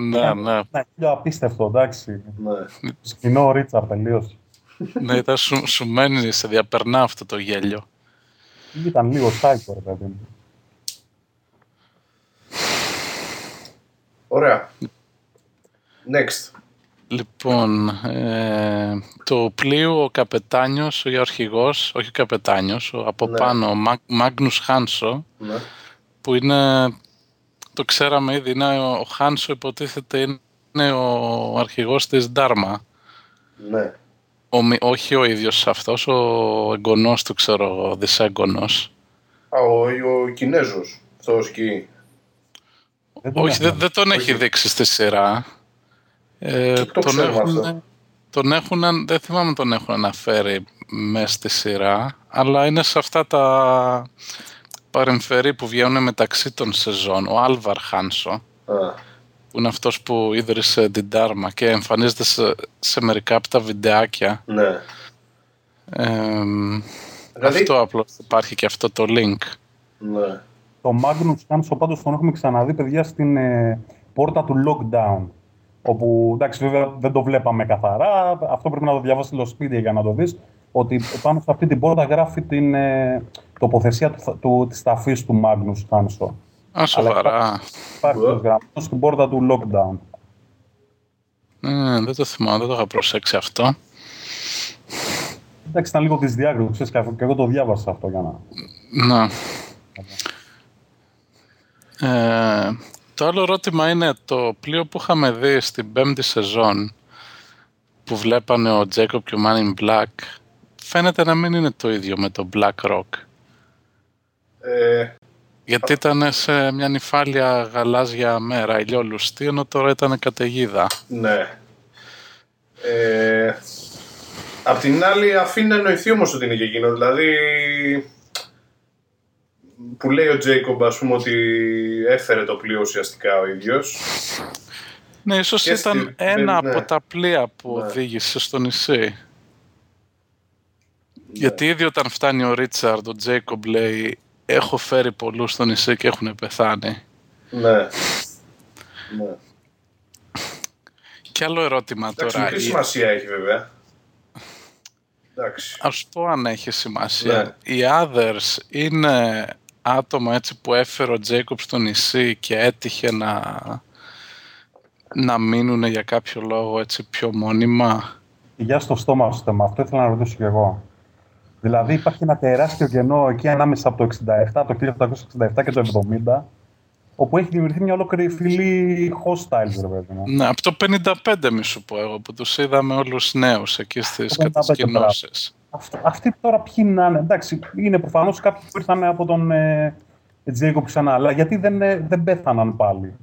[SPEAKER 2] Ναι, ναι,
[SPEAKER 3] Ένα χίλιο απίστευτο, εντάξει.
[SPEAKER 1] Ναι.
[SPEAKER 3] Σκηνό Ρίτσα, τελείως.
[SPEAKER 2] ναι, ήταν σου, σου μένει, σε διαπερνά αυτό το γέλιο.
[SPEAKER 3] Ήταν λίγο σάικο, ρε παιδί μου.
[SPEAKER 1] Ωραία. Next.
[SPEAKER 2] Λοιπόν, ε, το πλοίο ο καπετάνιος, ο αρχηγός, όχι ο καπετάνιος, ο από
[SPEAKER 1] Ναι.
[SPEAKER 2] πάνω, ο Μάγ- Μάγνους Χάνσο,
[SPEAKER 1] Ναι.
[SPEAKER 2] που είναι, το ξέραμε ήδη, είναι ο, ο Χάνσο υποτίθεται είναι ο αρχηγός της Ντάρμα.
[SPEAKER 1] ναι.
[SPEAKER 2] Ο, μη- όχι ο ίδιος αυτός, ο εγγονός του, ξέρω, ο δυσέγγονος.
[SPEAKER 1] Α, ο, ο Κινέζος. Αυτός εκεί.
[SPEAKER 3] Δεν τον
[SPEAKER 2] όχι, δεν,
[SPEAKER 3] έχουμε.
[SPEAKER 2] δεν τον
[SPEAKER 1] Όχι.
[SPEAKER 2] έχει δείξει στη σειρά. Ε,
[SPEAKER 1] Το- το ξέρουμε
[SPEAKER 2] έχουν,
[SPEAKER 1] αυτό.
[SPEAKER 2] τον έχουν, δεν θυμάμαι αν τον έχουν αναφέρει μέσα στη σειρά, αλλά είναι σε αυτά τα παρεμφερή που βγαίνουν μεταξύ των σεζόν. Ο Άλβαρ Χάνσο,
[SPEAKER 1] Α,
[SPEAKER 2] που είναι αυτός που ίδρυσε την Τάρμα και εμφανίζεται σε, σε μερικά από τα βιντεάκια.
[SPEAKER 1] ναι.
[SPEAKER 2] Ε,
[SPEAKER 1] Δηλαδή-
[SPEAKER 2] Αυτό απλώς υπάρχει και αυτό το link.
[SPEAKER 1] ναι.
[SPEAKER 3] Το Magnus Hanso πάντως τον έχουμε ξαναδεί, παιδιά, στην ε, πόρτα του lockdown. Όπου, εντάξει, βέβαια δεν το βλέπαμε καθαρά. Αυτό πρέπει να το διαβάσει το σπίτι για να το δεις. Ότι πάνω σε αυτή την πόρτα γράφει την ε, τοποθεσία του, του, της ταφής του Magnus Hanso.
[SPEAKER 2] Α, σοβαρά.
[SPEAKER 3] Υπάρχει
[SPEAKER 1] Ουα.
[SPEAKER 3] ως γραμμένο στην πόρτα του lockdown.
[SPEAKER 2] Ε, δεν το θυμάμαι, δεν το είχα προσέξει αυτό.
[SPEAKER 3] Εντάξει, ήταν λίγο της διάκριση, και εγώ το διάβασα αυτό για να...
[SPEAKER 2] Να. Ε, το άλλο ερώτημα είναι το πλοίο που είχαμε δει στην πέμπτη σεζόν που βλέπανε ο Τζέκοπ και ο Man in Black φαίνεται να μην είναι το ίδιο με το Black Rock.
[SPEAKER 1] Ε,
[SPEAKER 2] Γιατί ήταν σε μια νυφάλια γαλάζια μέρα ηλιόλουστη, ενώ τώρα ήταν καταιγίδα.
[SPEAKER 1] ναι. Ε, απ' την άλλη αφήνει να εννοηθεί όμως ότι είναι και εκείνο. Δηλαδή που λέει ο Τζέικομπ ας πούμε ότι έφερε το πλοίο ουσιαστικά ο ίδιος.
[SPEAKER 2] Ναι, ίσως
[SPEAKER 1] Και
[SPEAKER 2] ήταν
[SPEAKER 1] στη-
[SPEAKER 2] ένα
[SPEAKER 1] ναι.
[SPEAKER 2] από τα πλοία που
[SPEAKER 1] Ναι.
[SPEAKER 2] οδήγησε στο νησί. Γιατί ήδη όταν φτάνει ο Ρίτσαρντ, ο Τζέικομπ λέει «Έχω φέρει πολλούς στο νησί και έχουν πεθάνει».
[SPEAKER 1] Ναι. ναι.
[SPEAKER 2] Και άλλο ερώτημα
[SPEAKER 1] Εντάξει,
[SPEAKER 2] τώρα.
[SPEAKER 1] μικρή
[SPEAKER 2] η-
[SPEAKER 1] σημασία έχει βέβαια. Εντάξει.
[SPEAKER 2] Ας πω αν έχει σημασία. Ναι. Οι others είναι άτομα έτσι που έφερε ο Τζέικοπ στο νησί και έτυχε να, να μείνουν για κάποιο λόγο έτσι πιο μόνιμα.
[SPEAKER 3] Για στο στόμα σου θέμα, αυτό ήθελα να ρωτήσω κι εγώ. Δηλαδή υπάρχει ένα τεράστιο κενό εκεί ανάμεσα από το 67, το 1867 και το 70 όπου έχει δημιουργηθεί μια ολόκληρη φυλή hostiles, ρε παιδί
[SPEAKER 2] Ναι, από το 55 μη σου πω εγώ, που τους είδαμε όλους νέους εκεί στις κατασκηνώσεις.
[SPEAKER 3] Αυτοί τώρα ποιοι να είναι, εντάξει, είναι προφανώς κάποιοι που ήρθαν από τον ε, Τζέικο ξανά, αλλά γιατί δεν, ε, δεν πέθαναν πάλι;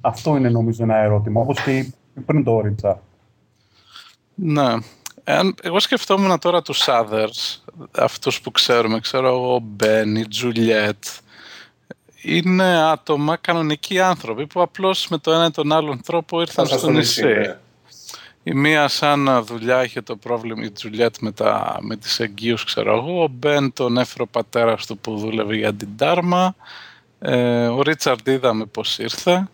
[SPEAKER 3] Αυτό είναι νομίζω ένα ερώτημα, όπως και πριν το Ρίτσα.
[SPEAKER 2] Ναι. Εγώ σκεφτόμουν τώρα τους others, αυτούς που ξέρουμε, ξέρω εγώ, Μπένι, Τζουλιέτ, είναι άτομα, κανονικοί άνθρωποι που απλώς με το ένα ή τον άλλον τρόπο ήρθαν στο νησί. Ναι. Η μία σαν δουλειά είχε το πρόβλημα, η Τζουλιέτ με, τα, με τις εγγύους ξέρω εγώ, ο Μπεν τον έφερε ο πατέρας του που δούλευε για την Τάρμα, ε, ο Ρίτσαρντ είδαμε πώς ήρθε.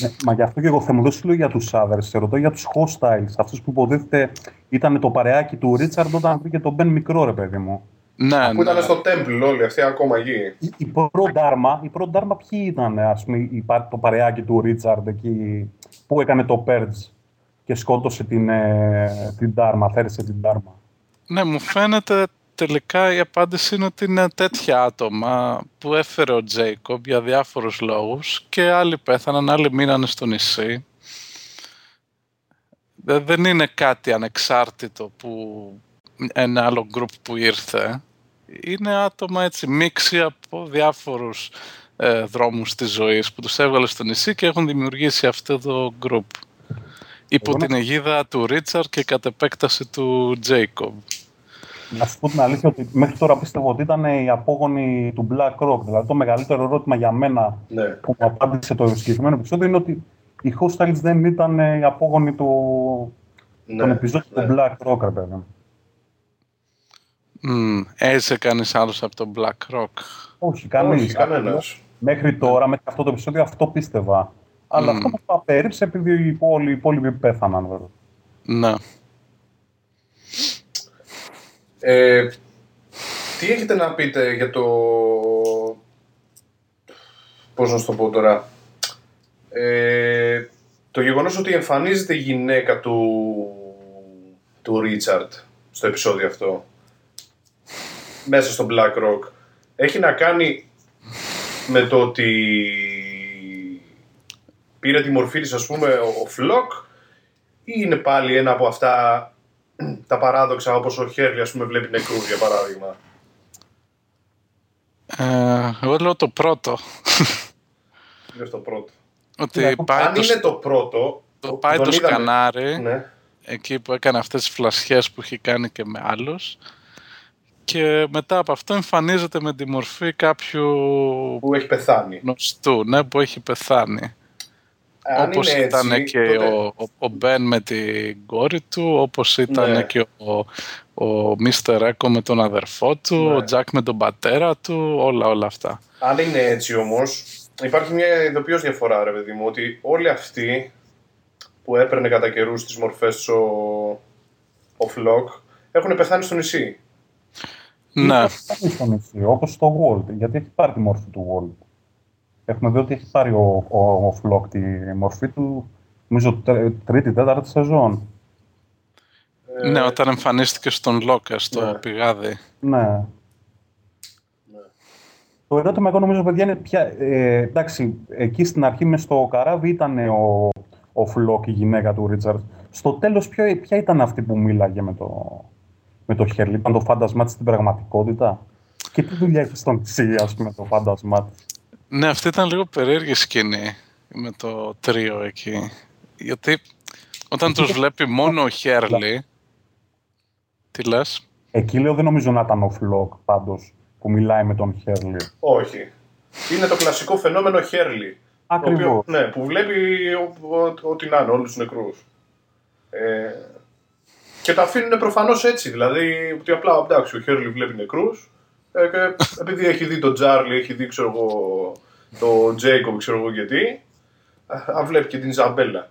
[SPEAKER 3] Ναι, μα γι' αυτό και εγώ θα μου δώσει για τους άδερες, σε ρωτώ για τους hostiles, αυτούς που υποτίθεται ήταν το παρεάκι του Ρίτσαρντ όταν βρήκε τον Μπεν μικρό ρε παιδί μου.
[SPEAKER 1] Ναι, που ήταν ναι. στο Temple όλοι αυτοί ακόμα εκεί.
[SPEAKER 3] Η, η πρώτη η πρώτη ποιοι ήταν, ας πούμε, η, το παρεάκι του Ρίτσαρντ εκεί που έκανε το Purge και σκότωσε την, ε, την Dharma, θέρισε την Dharma.
[SPEAKER 2] Ναι, μου φαίνεται τελικά η απάντηση είναι ότι είναι τέτοια άτομα που έφερε ο Τζέικομπ για διάφορους λόγους και άλλοι πέθαναν, άλλοι μείνανε στο νησί. Δεν είναι κάτι ανεξάρτητο που ένα άλλο γκρουπ που ήρθε είναι άτομα έτσι μίξη από διάφορους ε, δρόμους της ζωής που τους έβγαλε στο νησί και έχουν δημιουργήσει αυτό το γκρουπ. Υπό την αιγίδα του Ρίτσαρντ και κατ' επέκταση του Τζέικομπ.
[SPEAKER 3] Να σου πω την αλήθεια ότι μέχρι τώρα πίστευα ότι ήταν η απόγονη του Black Rock. Δηλαδή το μεγαλύτερο ερώτημα για μένα
[SPEAKER 1] ναι.
[SPEAKER 3] που μου απάντησε το συγκεκριμένο επεισόδιο είναι ότι οι Hostiles δεν ήταν η απόγονη του... Ναι, των επεισόδιο ναι. του Black Rock, ρε παιδί.
[SPEAKER 2] Mm, έζησε κανείς άλλος από τον Black Rock.
[SPEAKER 3] Όχι, κανείς. Μέχρι τώρα, μέχρι αυτό το επεισόδιο, αυτό πίστευα. Αλλά αυτό που απέρριψε επειδή οι υπόλοιποι πέθαναν, βέβαια.
[SPEAKER 2] Ναι.
[SPEAKER 1] Ε, τι έχετε να πείτε για το... Πώς να σου το πω τώρα; Ε, το γεγονός ότι εμφανίζεται η γυναίκα του, του Ρίτσαρτ στο επεισόδιο αυτό μέσα στο BlackRock έχει να κάνει με το ότι πήρε τη μορφή της ας πούμε ο Φλοκ ή είναι πάλι ένα από αυτά τα παράδοξα όπως ο Χέρλι ας πούμε βλέπει νεκρούς για παράδειγμα;
[SPEAKER 2] Ε, εγώ λέω το πρώτο.
[SPEAKER 1] Είναι το πρώτο.
[SPEAKER 2] Ότι Αν
[SPEAKER 1] το... είναι το πρώτο...
[SPEAKER 2] Το πάει το σκανάρι, ναι. εκεί που έκανε αυτές τις φλασιές που έχει κάνει και με άλλους και μετά από αυτό εμφανίζεται με τη μορφή κάποιου
[SPEAKER 1] που έχει πεθάνει.
[SPEAKER 2] Γνωστού, ναι, που έχει πεθάνει. Αν όπως ήταν και ο, ο, Μπεν με την κόρη του, όπως ήταν ναι. και ο, ο Μίστερ Έκο με τον αδερφό του, ναι. ο Τζακ με τον πατέρα του, όλα όλα αυτά.
[SPEAKER 1] Αν είναι έτσι όμως, υπάρχει μια ειδοποιώς διαφορά ρε παιδί μου, ότι όλοι αυτοί που έπαιρνε κατά καιρούς τις μορφές ο, ο Φλοκ έχουν πεθάνει στο νησί.
[SPEAKER 2] Ναι.
[SPEAKER 3] στο νησί, όπως του Locke, γιατί έχει πάρει τη μορφή του Locke. Έχουμε δει ότι έχει πάρει ο, ο, ο Φλοκ τη μορφή του, νομίζω, τρίτη, τέταρτη σεζόν.
[SPEAKER 2] Ε... Ναι, όταν εμφανίστηκε στον Λοκ, στο ναι. πηγάδι.
[SPEAKER 3] Ναι. ναι. Το ερώτημα εγώ νομίζω, παιδιά, είναι πια... Ε, εντάξει, εκεί στην αρχή μες στο καράβι ήταν ο, ο Φλοκ, η γυναίκα του Ρίτσαρντ. Στο τέλος, ποια ήταν αυτή που μίλαγε με το, με το Χέρλι. Ήταν το φάντασμά της στην πραγματικότητα; Και τι δουλειά έχει στον νησί, ας πούμε, το φάντασμά της;
[SPEAKER 2] Ναι, αυτή ήταν λίγο περίεργη σκηνή με το τρίο εκεί. Γιατί όταν τους βλέπει μόνο ο Χέρλι... Τι λες;
[SPEAKER 3] Εκεί λέω δεν νομίζω να ήταν ο Φλοκ πάντως που μιλάει με τον Χέρλι.
[SPEAKER 1] Όχι. Είναι το κλασικό φαινόμενο Χέρλι.
[SPEAKER 3] Ακριβώς.
[SPEAKER 1] ναι, που βλέπει ό,τι να είναι, όλους τους νεκρούς. Ε, και τα αφήνουν προφανώς έτσι. Δηλαδή, ότι απλά εντάξει, ο Χέρλι βλέπει νεκρούς. Ε, επειδή έχει δει τον Τζάρλι, έχει δει ξέρω εγώ, τον Τζέικομ, ξέρω εγώ γιατί. Αν βλέπει και την Ζαμπέλα.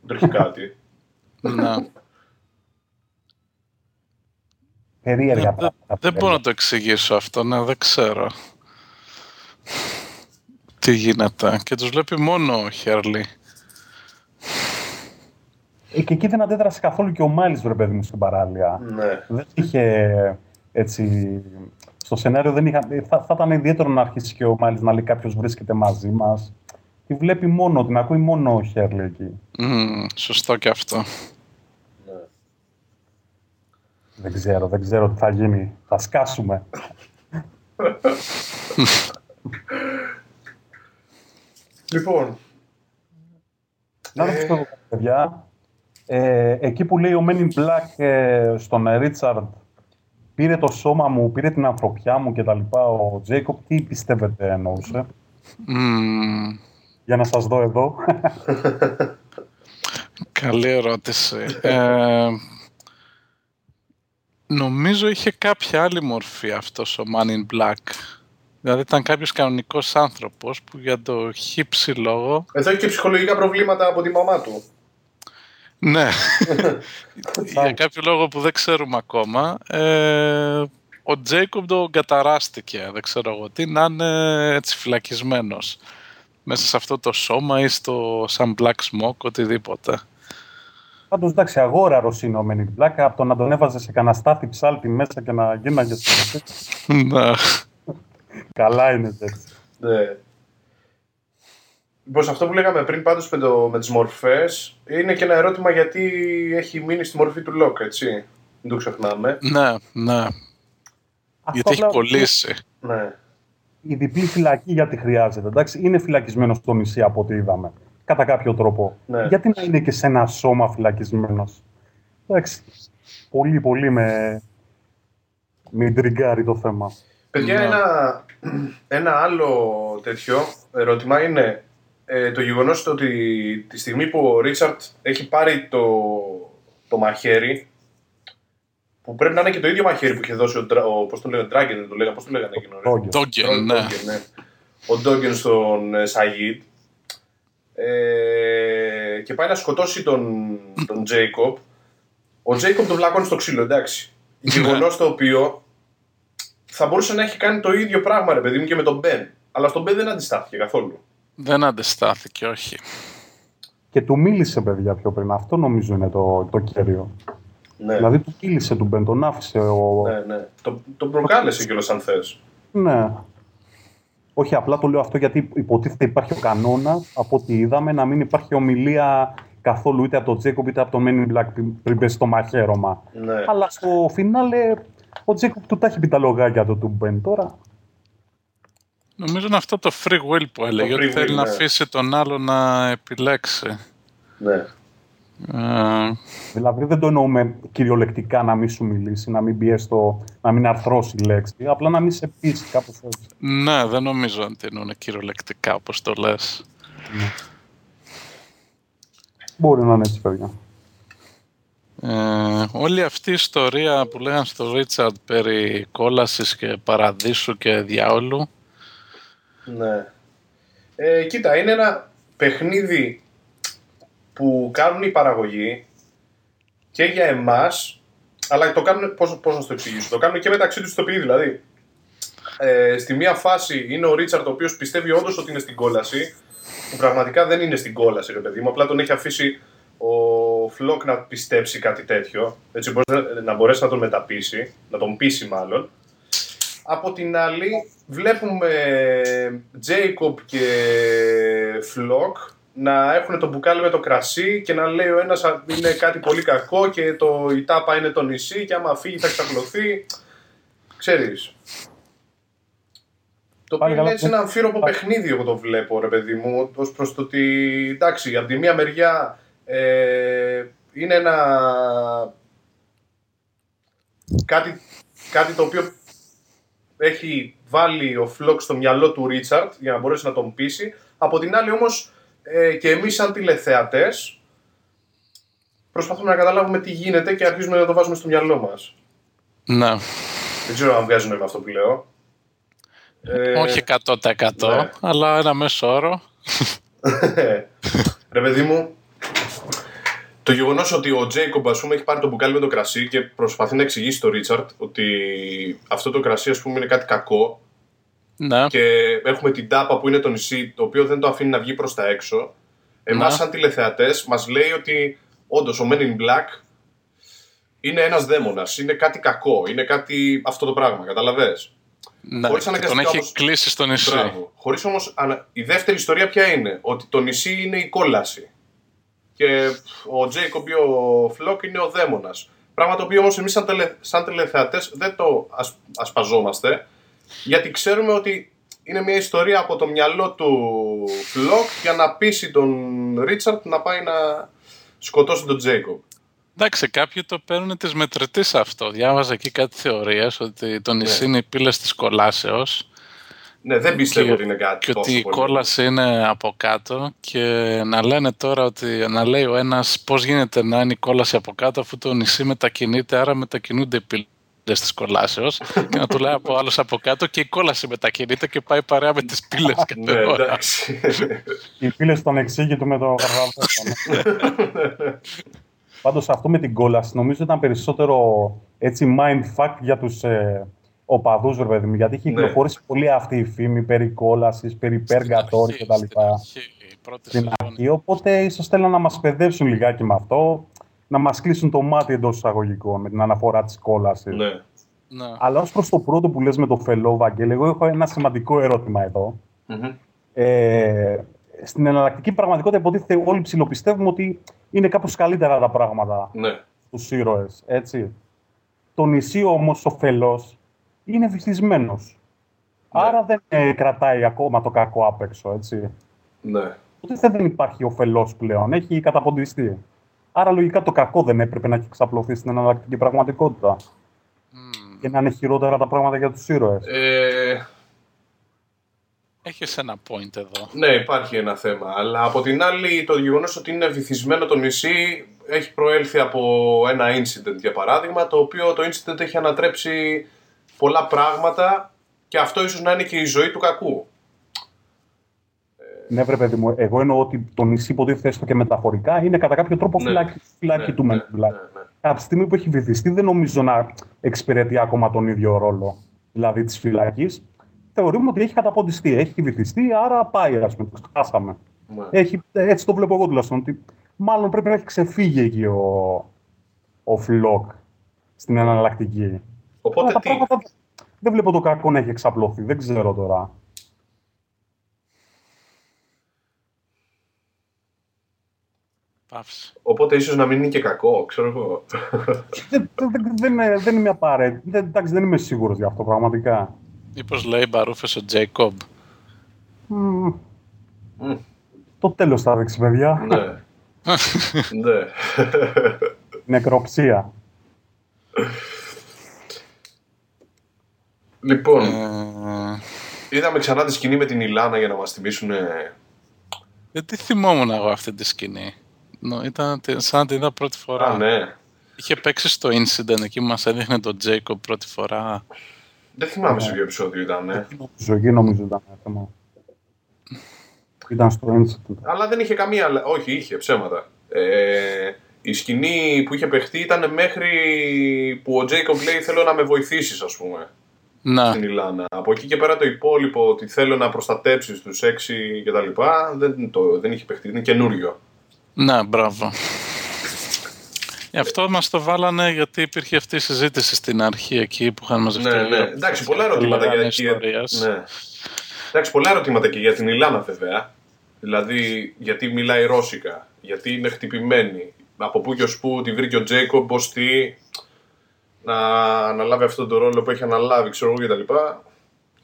[SPEAKER 1] Δεν τρέχει κάτι.
[SPEAKER 2] Να.
[SPEAKER 3] περίεργα
[SPEAKER 2] Δεν, δεν μπορώ να το εξηγήσω αυτό, ναι, δεν ξέρω. Τι γίνεται. Και τους βλέπει μόνο ο Χέρλι.
[SPEAKER 3] Ε, και εκεί δεν αντέδρασε καθόλου και ο Μάλις, βρε παιδί μου, στην παράλια.
[SPEAKER 1] Ναι.
[SPEAKER 3] Δεν είχε έτσι... Στο σενάριο δεν είχα... Θα, θα ήταν ιδιαίτερο να αρχίσει και ο Μάλις να λέει κάποιος βρίσκεται μαζί μας. Τη βλέπει μόνο, την ακούει μόνο ο Χέρλι εκεί.
[SPEAKER 2] Mm, σωστό και αυτό.
[SPEAKER 1] Ναι.
[SPEAKER 3] Δεν ξέρω, δεν ξέρω τι θα γίνει. Θα σκάσουμε.
[SPEAKER 1] Λοιπόν,
[SPEAKER 3] Να ρωτήσω εγώ κάτι, παιδιά. Ε, εκεί που λέει ο Men in Black ε, στον Ρίτσαρντ πήρε το σώμα μου, πήρε την ανθρωπιά μου κτλ. Ο Τζέικοπ τι πιστεύετε εννοούσε;
[SPEAKER 2] Mm,
[SPEAKER 3] Για να σας δω εδώ.
[SPEAKER 2] καλή ερώτηση. Ε, νομίζω είχε κάποια άλλη μορφή αυτός ο Man in Black. Δηλαδή ήταν κάποιος κανονικός άνθρωπος που για το χύψη λόγο...
[SPEAKER 1] εδώ έχει και ψυχολογικά προβλήματα από τη μαμά του.
[SPEAKER 2] Ναι, για κάποιο λόγο που δεν ξέρουμε ακόμα, ε, ο Τζέικομ το καταράστηκε, δεν ξέρω εγώ τι, να είναι έτσι φυλακισμένος μέσα σε αυτό το σώμα ή στο σαν Black Smoke, οτιδήποτε.
[SPEAKER 3] Πάντως εντάξει, αγόραρος είναι ο Men in Black από το να τον έβαζε σε κανένα στάθι ψάλτη μέσα και να γίναγε στο
[SPEAKER 2] Ναι.
[SPEAKER 3] Καλά είναι έτσι.
[SPEAKER 1] Ναι. Λοιπόν, σε αυτό που λέγαμε πριν πάντως με, το, με τις μορφές, είναι και ένα ερώτημα γιατί έχει μείνει στη μορφή του Λοκ, έτσι. Δεν το ξεχνάμε.
[SPEAKER 2] ναι, ναι, γιατί έχει
[SPEAKER 3] απλά-
[SPEAKER 2] κολλήσει.
[SPEAKER 1] Ναι.
[SPEAKER 3] Η διπλή φυλακή γιατί χρειάζεται. Εντάξει, είναι φυλακισμένος στο νησί από ό,τι είδαμε. Κατά κάποιο τρόπο.
[SPEAKER 1] Ναι.
[SPEAKER 3] Γιατί να είναι και σε ένα σώμα φυλακισμένος; Εντάξει. Πολύ, πολύ με, με τριγκάρει το θέμα.
[SPEAKER 1] Παιδιά,
[SPEAKER 2] Ναι.
[SPEAKER 1] ένα, ένα άλλο τέτοιο ερώτημα είναι ε, το γεγονός ότι τη στιγμή που ο Ρίτσαρτ έχει πάρει το, το μαχαίρι που πρέπει να είναι και το ίδιο μαχαίρι που είχε δώσει ο, Ντρα- ο πώς το λένε, ο Dragon, δεν το λέγανε, πώς το λέγανε εκείνο. ρε.
[SPEAKER 3] Ντόγκερ.
[SPEAKER 2] Ντόγκεν, ναι.
[SPEAKER 1] Ντόγκεν, ναι. Ο Ντόγκεν στον ε, Σαγίτ. Ε, και πάει να σκοτώσει τον, τον Τζέικοπ. Ο Τζέικοπ τον βλακώνει στο ξύλο, εντάξει. Γεγονός το οποίο θα μπορούσε να έχει κάνει το ίδιο πράγμα, ρε παιδί μου, και με τον Μπεν. Αλλά στον Μπεν δεν αντιστάθηκε καθόλου.
[SPEAKER 2] Δεν αντιστάθηκε, όχι.
[SPEAKER 3] Και του μίλησε, παιδιά, πιο πριν. Αυτό νομίζω είναι το, το κέριο.
[SPEAKER 1] Ναι,
[SPEAKER 3] Δηλαδή του μίλησε του Μπεν, τον άφησε ο.
[SPEAKER 1] ναι, ναι. Το, τον προκάλεσε κιόλας αν θες.
[SPEAKER 3] Ναι. Όχι, απλά το λέω αυτό γιατί υποτίθεται υπάρχει ο κανόνας, από ό,τι είδαμε, να μην υπάρχει ομιλία καθόλου είτε από τον Τζέικοπ είτε από τον Men in Black πριν- πριν πέσει το μαχαίρωμα.
[SPEAKER 1] Ναι.
[SPEAKER 3] Αλλά στο φινάλε ο Τζέικοπ του τα έχει πει τα λογάκια του του Μπεν τώρα.
[SPEAKER 2] Νομίζω είναι αυτό το free will που έλεγε,
[SPEAKER 1] free
[SPEAKER 2] ότι θέλει
[SPEAKER 1] will,
[SPEAKER 2] να
[SPEAKER 1] ναι.
[SPEAKER 2] αφήσει τον άλλο να επιλέξει.
[SPEAKER 1] ναι.
[SPEAKER 2] Ε,
[SPEAKER 3] Δηλαδή δεν το εννοούμε κυριολεκτικά να μην σου μιλήσει, να μην πιέσει το, να μην αρθρώσει η λέξη, απλά να μην σε πείσει κάπως έτσι.
[SPEAKER 2] ναι, δεν νομίζω ότι είναι κυριολεκτικά όπως το λες.
[SPEAKER 3] Μπορεί να είναι έτσι, παιδιά.
[SPEAKER 2] Ε, όλη αυτή η ιστορία που λέγανε στο Ρίτσαρντ περί κόλασης και παραδείσου και διάολου
[SPEAKER 1] Ναι. Ε, κοίτα, είναι ένα παιχνίδι που κάνουν οι παραγωγοί και για εμάς, αλλά το κάνουν, πώς, πώς να στο εξηγήσω, το κάνουν και μεταξύ τους ηθοποιοί δηλαδή. Ε, στη μία φάση είναι ο Ρίτσαρντ ο οποίος πιστεύει όντως ότι είναι στην κόλαση, που πραγματικά δεν είναι στην κόλαση ρε παιδί μου, απλά τον έχει αφήσει ο Φλοκ να πιστέψει κάτι τέτοιο, έτσι ώστε να, να μπορέσει να τον μεταπείσει, να τον πείσει μάλλον. Από την άλλη, βλέπουμε Τζέικομπ και Φλοκ να έχουν το μπουκάλι με το κρασί και να λέει ο ένας «Α, είναι κάτι πολύ κακό και το, η τάπα είναι το νησί και άμα φύγει θα εξαπλωθεί. Ξέρεις. Το
[SPEAKER 3] Πάλι
[SPEAKER 1] οποίο είναι
[SPEAKER 3] καλά.
[SPEAKER 1] έτσι ένα αμφίροπο παιχνίδι εγώ το βλέπω ρε παιδί μου ως προς το ότι εντάξει από τη μία μεριά ε, είναι ένα κάτι, κάτι το οποίο έχει βάλει ο Φλοκ στο μυαλό του Ρίτσαρτ για να μπορέσει να τον πείσει. Από την άλλη όμως ε, και εμείς σαν τηλεθεατές προσπαθούμε να καταλάβουμε τι γίνεται και αρχίζουμε να το βάζουμε στο μυαλό μας.
[SPEAKER 2] Ναι,
[SPEAKER 1] Δεν ξέρω αν βγάζει νόημα αυτό που λέω. Ε,
[SPEAKER 2] όχι 100%
[SPEAKER 1] ναι.
[SPEAKER 2] αλλά ένα μέσο όρο.
[SPEAKER 1] Ρε παιδί μου, Το γεγονός ότι ο Τζέικομπ ας πούμε, έχει πάρει το μπουκάλι με το κρασί και προσπαθεί να εξηγήσει τον Ρίτσαρντ ότι αυτό το κρασί ας πούμε, είναι κάτι κακό.
[SPEAKER 2] Ναι.
[SPEAKER 1] Και έχουμε την τάπα που είναι το νησί, το οποίο δεν το αφήνει να βγει προς τα έξω. Εμάς,
[SPEAKER 2] Ναι.
[SPEAKER 1] σαν τηλεθεατές, μας λέει ότι όντως ο Man in Black είναι ένας δαίμονας. Είναι κάτι κακό. Είναι κάτι αυτό το πράγμα. Κατάλαβες;
[SPEAKER 2] ναι.
[SPEAKER 1] Χωρίς
[SPEAKER 2] και τον
[SPEAKER 1] αναγκαστικά
[SPEAKER 2] έχει
[SPEAKER 1] όμως-
[SPEAKER 2] κλείσει στο νησί.
[SPEAKER 1] Μπράβο. Χωρίς όμως. Η δεύτερη ιστορία ποια είναι; Ότι το νησί είναι η κόλαση. Και ο Τζέικομπ ή ο Φλοκ είναι ο δαίμονας. Πράγμα το οποίο όμως εμείς σαν, τελε, σαν τηλεθεατές δεν το ασ, ασπαζόμαστε. Γιατί ξέρουμε ότι είναι μια ιστορία από το μυαλό του Φλοκ για να πείσει τον Ρίτσαρντ να πάει να σκοτώσει τον Τζέικομπ.
[SPEAKER 2] Εντάξει, κάποιοι το παίρνουν τοις μετρητοίς αυτό. Διάβαζα εκεί κάτι θεωρίες ότι το νησί είναι οι πύλες της κολάσεως
[SPEAKER 1] Ναι, δεν πιστεύω
[SPEAKER 2] Και-
[SPEAKER 1] ότι είναι κάτι
[SPEAKER 2] και
[SPEAKER 1] τόσο
[SPEAKER 2] ότι η
[SPEAKER 1] πολύ.
[SPEAKER 2] κόλαση είναι από κάτω και να λένε τώρα ότι να λέει ο ένας πώς γίνεται να είναι η κόλαση από κάτω αφού το νησί μετακινείται άρα μετακινούνται οι πύλες της κολάσεως και να του λέει από άλλος από κάτω και η κόλαση μετακινείται και πάει παρέα με τις πύλες κάθε
[SPEAKER 1] Ναι,
[SPEAKER 2] ώρα.
[SPEAKER 1] εντάξει.
[SPEAKER 3] Οι πύλες στον εξήγητο με το γαρδαβότα. Πάντως αυτό με την κόλαση νομίζω ήταν περισσότερο έτσι mindfuck για τους ε, οπαδούς ρε παιδί μου. Γιατί έχει
[SPEAKER 1] Ναι.
[SPEAKER 3] κυκλοφορήσει πολύ αυτή η φήμη περί κόλασης, περί περγατόρι
[SPEAKER 2] Στην
[SPEAKER 3] κτλ.
[SPEAKER 2] αρχή, η πρώτη
[SPEAKER 3] Στην
[SPEAKER 2] σεζόν.
[SPEAKER 3] αρχή, οπότε ίσως θέλουν να μας παιδεύσουν λιγάκι με αυτό, να μας κλείσουν το μάτι εντός εισαγωγικών με την αναφορά της κόλασης.
[SPEAKER 1] ναι.
[SPEAKER 2] Ναι.
[SPEAKER 3] Αλλά ως προς το πρώτο που λες με το φελό, Βαγγέλη, εγώ έχω ένα σημαντικό ερώτημα εδώ.
[SPEAKER 1] Μμμ.
[SPEAKER 3] Ε, στην εναλλακτική πραγματικότητα υποτίθεται όλοι ψηλοπιστεύουμε ότι είναι κάπως καλύτερα τα πράγματα
[SPEAKER 1] ναι.
[SPEAKER 3] στους ήρωες, έτσι. Το νησί όμως, ο φελός, είναι βυθισμένος.
[SPEAKER 1] Ναι.
[SPEAKER 3] Άρα δεν ε, κρατάει ακόμα το κακό απ' έξω, έτσι.
[SPEAKER 1] ναι.
[SPEAKER 3] Οπότε δεν υπάρχει ο φελός πλέον, έχει καταποντιστεί. Άρα λογικά το κακό δεν έπρεπε να έχει ξαπλωθεί στην εναλλακτική πραγματικότητα
[SPEAKER 2] Μμμ.
[SPEAKER 3] και να είναι χειρότερα τα πράγματα για τους ήρωες.
[SPEAKER 1] Ε,
[SPEAKER 2] Έχεις ένα point εδώ.
[SPEAKER 1] ναι, υπάρχει ένα θέμα. Αλλά από την άλλη, το γεγονός ότι είναι βυθισμένο το νησί έχει προέλθει από ένα incident, για παράδειγμα, το οποίο το incident έχει ανατρέψει πολλά πράγματα και αυτό ίσως να είναι και η ζωή του κακού.
[SPEAKER 3] Ναι, βρε παιδί μου, εγώ εννοώ ότι το νησί υποτίθεται έστω και μεταφορικά είναι κατά κάποιο τρόπο
[SPEAKER 1] Ναι.
[SPEAKER 3] φυλάκι, φυλάκι
[SPEAKER 1] Ναι,
[SPEAKER 3] του
[SPEAKER 1] ναι,
[SPEAKER 3] Men in Black.
[SPEAKER 1] ναι, ναι.
[SPEAKER 3] Από τη στιγμή που έχει βυθιστεί, δεν νομίζω να εξυπηρετεί ακόμα τον ίδιο ρόλο. Δηλαδή της φυλακής. Θεωρούμε ότι έχει καταποντιστεί. Έχει βυθιστεί, άρα πάει, ας πούμε. Το χάσαμε.
[SPEAKER 1] Ναι.
[SPEAKER 3] Έχει, έτσι το βλέπω εγώ τουλάχιστον. Ότι μάλλον πρέπει να έχει ξεφύγει εκεί ο, ο Φλοκ στην εναλλακτική.
[SPEAKER 1] Οπότε
[SPEAKER 3] Αλλά τα
[SPEAKER 1] τι;
[SPEAKER 3] πράγματα δεν βλέπω το κακό να έχει εξαπλωθεί. Δεν ξέρω τώρα.
[SPEAKER 2] Παύση.
[SPEAKER 1] Οπότε ίσως να μην είναι και κακό, ξέρω εγώ.
[SPEAKER 3] δεν, δεν, δεν, είναι- δεν είμαι απαραίτητη. Δεν, εντάξει, δεν είμαι σίγουρος γι' αυτό πραγματικά.
[SPEAKER 2] Μήπως λέει μπαρούφες ο Τζέικομπ.
[SPEAKER 3] Μμμ,
[SPEAKER 1] Μμ,
[SPEAKER 3] το τέλος θα δείξει, παιδιά.
[SPEAKER 1] ναι. ναι.
[SPEAKER 3] Νεκροψία.
[SPEAKER 1] λοιπόν,
[SPEAKER 2] Ε,
[SPEAKER 1] είδαμε ξανά τη σκηνή με την Ηλάνα για να μας θυμίσουν
[SPEAKER 2] Δεν τη θυμόμουν εγώ αυτή τη σκηνή; No, ήταν τε- σαν να την είδα πρώτη φορά.
[SPEAKER 1] Α, ναι.
[SPEAKER 2] Είχε παίξει στο Incident εκεί που μας έδειχνε τον Τζέικομπ πρώτη φορά.
[SPEAKER 1] Δεν θυμάμαι σε ποιο επεισόδιο ήταν, ναι.
[SPEAKER 3] Ζωή νομίζω ήταν θέμα. Ήταν στο Incident.
[SPEAKER 1] Αλλά δεν είχε καμία. αλλά- Όχι, είχε ψέματα. Ε, η σκηνή που είχε παιχτεί ήταν μέχρι που ο Τζέικομπ λέει θέλω να με βοηθήσεις ας πούμε
[SPEAKER 2] Να,
[SPEAKER 1] στην Ηλάνα. Από εκεί και πέρα το υπόλοιπο ότι θέλω να προστατέψεις τους έξι και τα λοιπά δεν, το, δεν είχε παιχτεί, είναι καινούριο.
[SPEAKER 2] Να, μπράβο. Γι' αυτό μας το βάλανε γιατί υπήρχε αυτή η συζήτηση στην αρχή εκεί που είχαν μαζευτεί.
[SPEAKER 1] Ναι,
[SPEAKER 2] όλοι
[SPEAKER 1] ναι.
[SPEAKER 2] από
[SPEAKER 1] Εντάξει,
[SPEAKER 2] τις
[SPEAKER 1] πολλά ερωτήματα για,
[SPEAKER 2] λέγανε
[SPEAKER 1] και-
[SPEAKER 2] ιστορίας.
[SPEAKER 1] ναι. Εντάξει, πολλά ερωτήματα και για την Ηλάνα βέβαια. Δηλαδή, γιατί μιλάει ρώσικα, γιατί είναι χτυπημένη, από πού και ως πού τη βρήκε ο Τζέικομπ, ώστε να αναλάβει αυτόν τον ρόλο που έχει αναλάβει, ξέρω εγώ κτλ.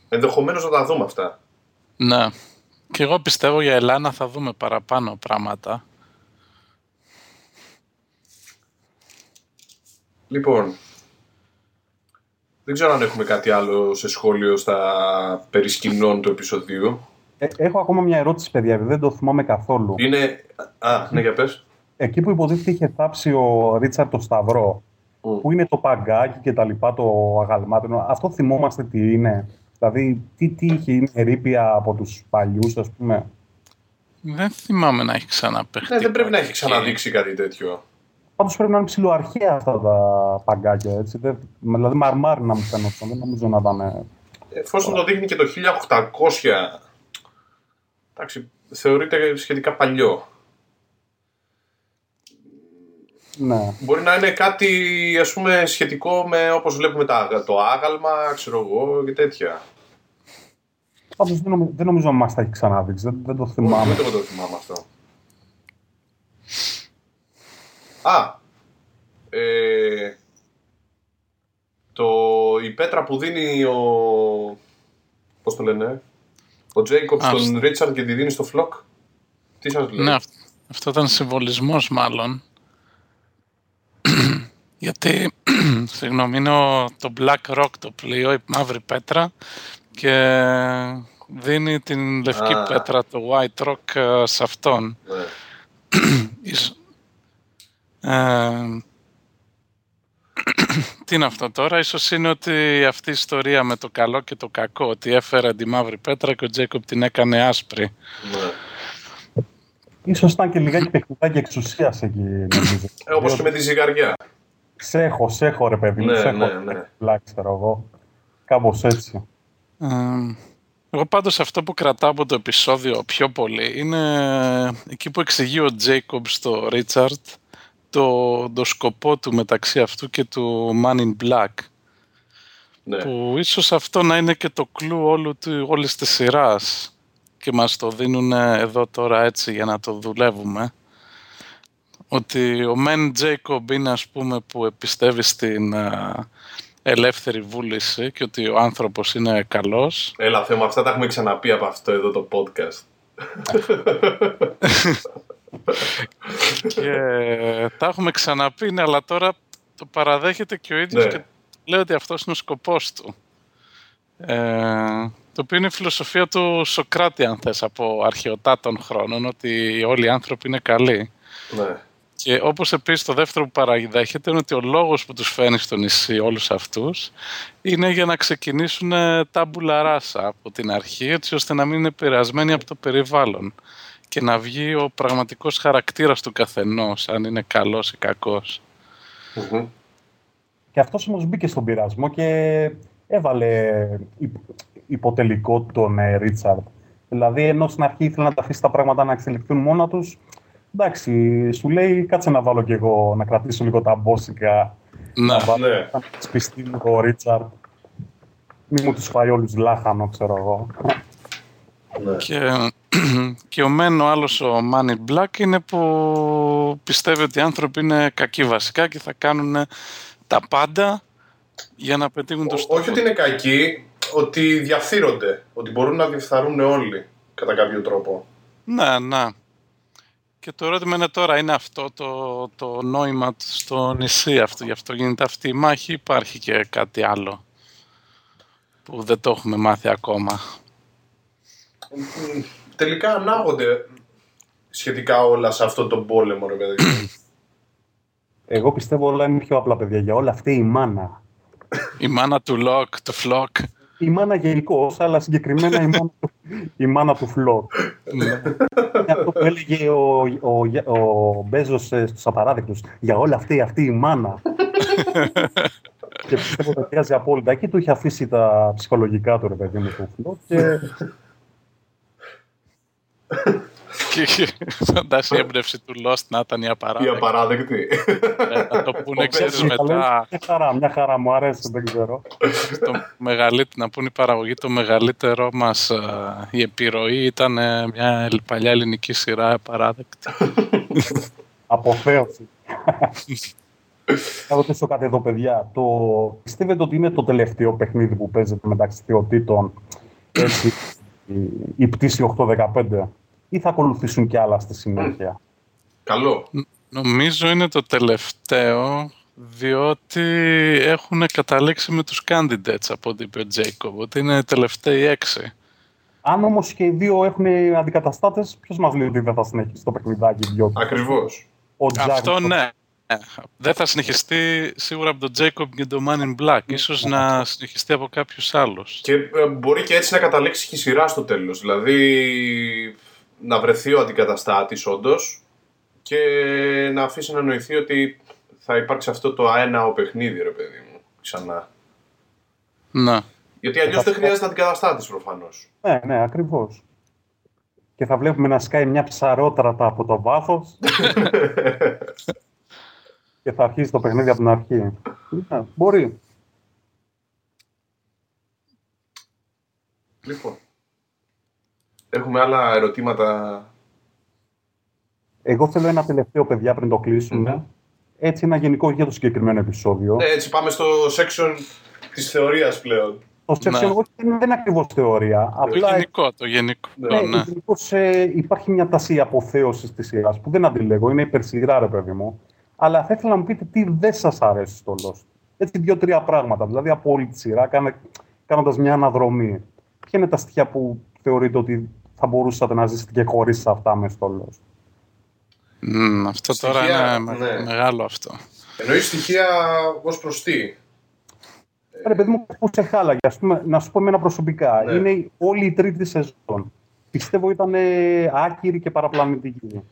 [SPEAKER 1] Ενδεχομένως να τα δούμε αυτά.
[SPEAKER 2] Ναι. Και εγώ πιστεύω για Ελάνα θα δούμε παραπάνω πράγματα.
[SPEAKER 1] Λοιπόν, δεν ξέρω αν έχουμε κάτι άλλο σε σχόλιο στα περί σκηνών του επεισοδίου.
[SPEAKER 3] Ε, έχω ακόμα μια ερώτηση, παιδιά, δεν το θυμάμαι καθόλου.
[SPEAKER 1] Είναι... Α, ναι, για πες.
[SPEAKER 3] Εκεί που υποτίθεται είχε θάψει ο Ρίτσαρτ το Σταυρό,
[SPEAKER 1] Μμ.
[SPEAKER 3] που είναι το παγκάκι και τα λοιπά, το αγαλμάτινο, αυτό θυμόμαστε τι είναι; Δηλαδή, τι, τι είχε, είναι ερήπια από τους παλιούς, ας πούμε;
[SPEAKER 2] Δεν θυμάμαι να έχει ξαναπαιχτεί.
[SPEAKER 1] Ναι, δεν πρέπει να έχει
[SPEAKER 2] κάτι
[SPEAKER 1] ξαναδείξει κάτι τέτοιο.
[SPEAKER 3] Πάντως πρέπει να είναι ψηλοαρχαία αυτά τα παγκάκια. Έτσι. Δηλαδή μαρμάρι να μου φαίνονταν. Δεν νομίζω να ήταν. Ε,
[SPEAKER 1] Εφόσον το δείχνει και το 1800, εντάξει, θεωρείται σχετικά παλιό.
[SPEAKER 3] Ναι.
[SPEAKER 1] Μπορεί να είναι κάτι ας πούμε σχετικό με όπως βλέπουμε τα, το άγαλμα, ξέρω εγώ και τέτοια.
[SPEAKER 3] Πάντως δεν, νομίζω, δεν νομίζω να μας τα έχει ξαναδείξει, δεν, δεν το θυμάμαι.
[SPEAKER 1] Δεν το θυμάμαι αυτό. Α, ε, το, η πέτρα που δίνει ο, πώς το λένε, ο Τζέικοπ στον Ρίτσαρντ και τη δίνει στο Φλοκ. Τι σας λέει;
[SPEAKER 2] Ναι, αυτό ήταν συμβολισμός μάλλον. Γιατί, συγγνώμη, είναι το Black Rock το πλοίο, η μαύρη πέτρα και δίνει την λευκή πέτρα, το White Rock ε, σε αυτόν. Ναι. ε, τι είναι αυτό τώρα, ίσως είναι ότι αυτή η ιστορία με το καλό και το κακό, ότι έφερε τη μαύρη πέτρα και ο Τζέικοπ την έκανε άσπρη. Ναι.
[SPEAKER 3] Ίσως ήταν και λιγάκι παιχνιδάκι εξουσίας εκεί, νομίζω.
[SPEAKER 1] Ε, όπως και με τη ζυγαριά.
[SPEAKER 3] Ξέχω, ξέχω ρε παιδί μου,
[SPEAKER 1] ναι, ναι, ναι.
[SPEAKER 3] εγώ. Κάπως έτσι.
[SPEAKER 2] Ε, εγώ πάντως αυτό που κρατάω από το επεισόδιο πιο πολύ είναι εκεί που εξηγεί ο Τζέικομπ στο Ρίτσαρτ το, το σκοπό του μεταξύ αυτού και του Man in Black. Ναι. Που ίσως αυτό να είναι και το κλου όλου του, όλης της σειράς και μας το δίνουν εδώ τώρα έτσι για να το δουλεύουμε. Ότι ο Μεν Τζέικομπ είναι ας πούμε που επιστεύει στην ε, ελεύθερη βούληση και ότι ο άνθρωπος είναι καλός.
[SPEAKER 1] Έλα θέμα, αυτά τα έχουμε ξαναπεί από αυτό εδώ το podcast.
[SPEAKER 2] Και τα έχουμε ξαναπεί, ναι, αλλά τώρα το παραδέχεται και ο ίδιος ναι. και λέει ότι αυτός είναι ο σκοπός του. Ε, το οποίο είναι η φιλοσοφία του Σοκράτη, αν θες, από αρχαιοτά των χρόνων, ότι όλοι οι άνθρωποι είναι καλοί.
[SPEAKER 1] Ναι.
[SPEAKER 2] Και όπως επίσης το δεύτερο που παραδέχεται είναι ότι ο λόγος που τους φέρνει στο νησί όλους αυτούς είναι για να ξεκινήσουν τάμπουλα ράσα από την αρχή, έτσι ώστε να μην είναι επηρεασμένοι από το περιβάλλον και να βγει ο πραγματικός χαρακτήρας του καθενός, αν είναι καλός ή κακός.
[SPEAKER 3] Και αυτός όμως μπήκε στον πειρασμό και έβαλε υποτελικό τον ε, Ρίτσαρντ. Δηλαδή, ενώ στην αρχή ήθελε να τα αφήσει τα πράγματα να εξελιχθούν μόνα τους, εντάξει, σου λέει κάτσε να βάλω κι εγώ, να κρατήσω λίγο τα μπόσικα,
[SPEAKER 2] να,
[SPEAKER 3] να βάλω ναι. σπιστή μου ο Ρίτσαρντ. Μη μου τους φάει όλους λάχανο, ξέρω εγώ.
[SPEAKER 2] Ναι. Και, και ο Μεν ο άλλος ο Μάνι Μπλακ είναι που πιστεύει ότι οι άνθρωποι είναι κακοί βασικά και θα κάνουν τα πάντα για να πετύχουν το στόχο.
[SPEAKER 1] Όχι ότι είναι κακοί, ότι διαφθείρονται, ότι μπορούν να διεφθαρούν όλοι κατά κάποιο τρόπο.
[SPEAKER 2] Ναι, ναι. Και το ερώτημα είναι τώρα, είναι αυτό το, το νόημα στο νησί αυτό, γι' αυτό γίνεται αυτή η μάχη ή υπάρχει και κάτι άλλο που δεν το έχουμε μάθει ακόμα;
[SPEAKER 1] Τελικά ανάγονται σχετικά όλα σε αυτόν τον πόλεμο, ρε παιδί.
[SPEAKER 3] Εγώ πιστεύω όλα είναι πιο απλά, παιδιά. Για όλα αυτή η μάνα.
[SPEAKER 2] Η μάνα του Λοκ, του Φλοκ.
[SPEAKER 3] Η μάνα γενικώς, αλλά συγκεκριμένα η μάνα του, η μάνα του Φλοκ. Ναι. Αυτό που έλεγε ο, ο, ο Μπέζος ε, στους απαράδεκτους. Για όλα αυτή, αυτή η μάνα. και πιστεύω ότι ταιριάζει απόλυτα. Εκεί του είχε αφήσει τα ψυχολογικά του ρε παιδί μου του Φλοκ. Και
[SPEAKER 2] Φαντάσου η έμπνευση του Lost να ήταν οι Απαράδεκτοι.
[SPEAKER 1] Οι Απαράδεκτοι.
[SPEAKER 2] Ε, το πούνε, ξέρεις, μετά... Μια
[SPEAKER 3] χαρά, μια χαρά, μου αρέσει, δεν ξέρω.
[SPEAKER 2] Το μεγαλύτερο, να πούνε η παραγωγή, το μεγαλύτερό μας, ε, η επιρροή ήταν ε, μια παλιά ελληνική σειρά απαράδεκτη.
[SPEAKER 3] Αποθέωση. Θα ρωτήσω κάτι εδώ, παιδιά. Το... Πιστεύετε ότι είναι το τελευταίο παιχνίδι που παίζεται μεταξύ θεοτήτων έτσι, η πτήση 815 ή θα ακολουθήσουν κι άλλα στη συνέχεια;
[SPEAKER 1] Καλό.
[SPEAKER 2] Νομίζω είναι το τελευταίο διότι έχουν καταλήξει με τους candidates από ό,τι είπε ο Τζέικοβ, ότι είναι τελευταίοι έξι.
[SPEAKER 3] Αν όμως και οι δύο έχουν αντικαταστάτες, ποιος μας λέει ότι δεν θα συνεχίσει το παιχνιδάκι.
[SPEAKER 1] Ακριβώς.
[SPEAKER 2] Αυτό ναι. Δεν θα συνεχιστεί σίγουρα από τον Jacob και τον Man in Black. Ίσως να συνεχιστεί από κάποιους άλλους.
[SPEAKER 1] Και ε, μπορεί και έτσι να καταλήξει και η σειρά στο τέλος. Δηλαδή να βρεθεί ο αντικαταστάτης όντως και να αφήσει να νοηθεί ότι θα υπάρξει αυτό το αέναο παιχνίδι, ρε παιδί μου, ξανά.
[SPEAKER 2] Ναι.
[SPEAKER 1] Γιατί αλλιώς δεν χρειάζεται αντικαταστάτης προφανώς.
[SPEAKER 3] Ναι, ναι, ακριβώς. Και θα βλέπουμε να σκάει μια ψαρότρατα από το βάθος. και θα αρχίσει το παιχνίδι από την αρχή. Ναι, μπορεί.
[SPEAKER 1] Λοιπόν. Έχουμε άλλα ερωτήματα.
[SPEAKER 3] Εγώ θέλω ένα τελευταίο, παιδιά, πριν το κλεισουμε Έτσι, ένα γενικό για το συγκεκριμένο επεισόδιο.
[SPEAKER 1] Ε, έτσι, πάμε στο section της θεωρίας πλέον.
[SPEAKER 3] Το section ναι. δεν είναι ακριβώς θεωρία.
[SPEAKER 2] Το Απλά, γενικό, το γενικό.
[SPEAKER 3] Ναι, ναι. Γενικώς, ε, υπάρχει μια τασία αποθέωσης της σειράς που δεν αντιλέγω, είναι υπερσυγρά, ρε παιδί μου. Αλλά θα ήθελα να μου πείτε τι δεν σας αρέσει στο Lost. Έτσι, δύο-τρία πράγματα. Δηλαδή, από όλη τη σειρά, κάνοντας μια αναδρομή. Ποια είναι τα στοιχεία που θεωρείτε ότι θα μπορούσατε να ζήσετε και χωρίς αυτά μες στο Lost;
[SPEAKER 2] Mm, αυτό στοιχεία, τώρα είναι ναι. μεγάλο αυτό.
[SPEAKER 1] Εννοείς στοιχεία ως προς τι;
[SPEAKER 3] Ρε παιδί μου, που σε χάλαγε. Ας πούμε, να σου πω εμένα προσωπικά. Ναι. Είναι όλη η τρίτη σεζόν. Πιστεύω ήταν άκυρη και παραπλανητική.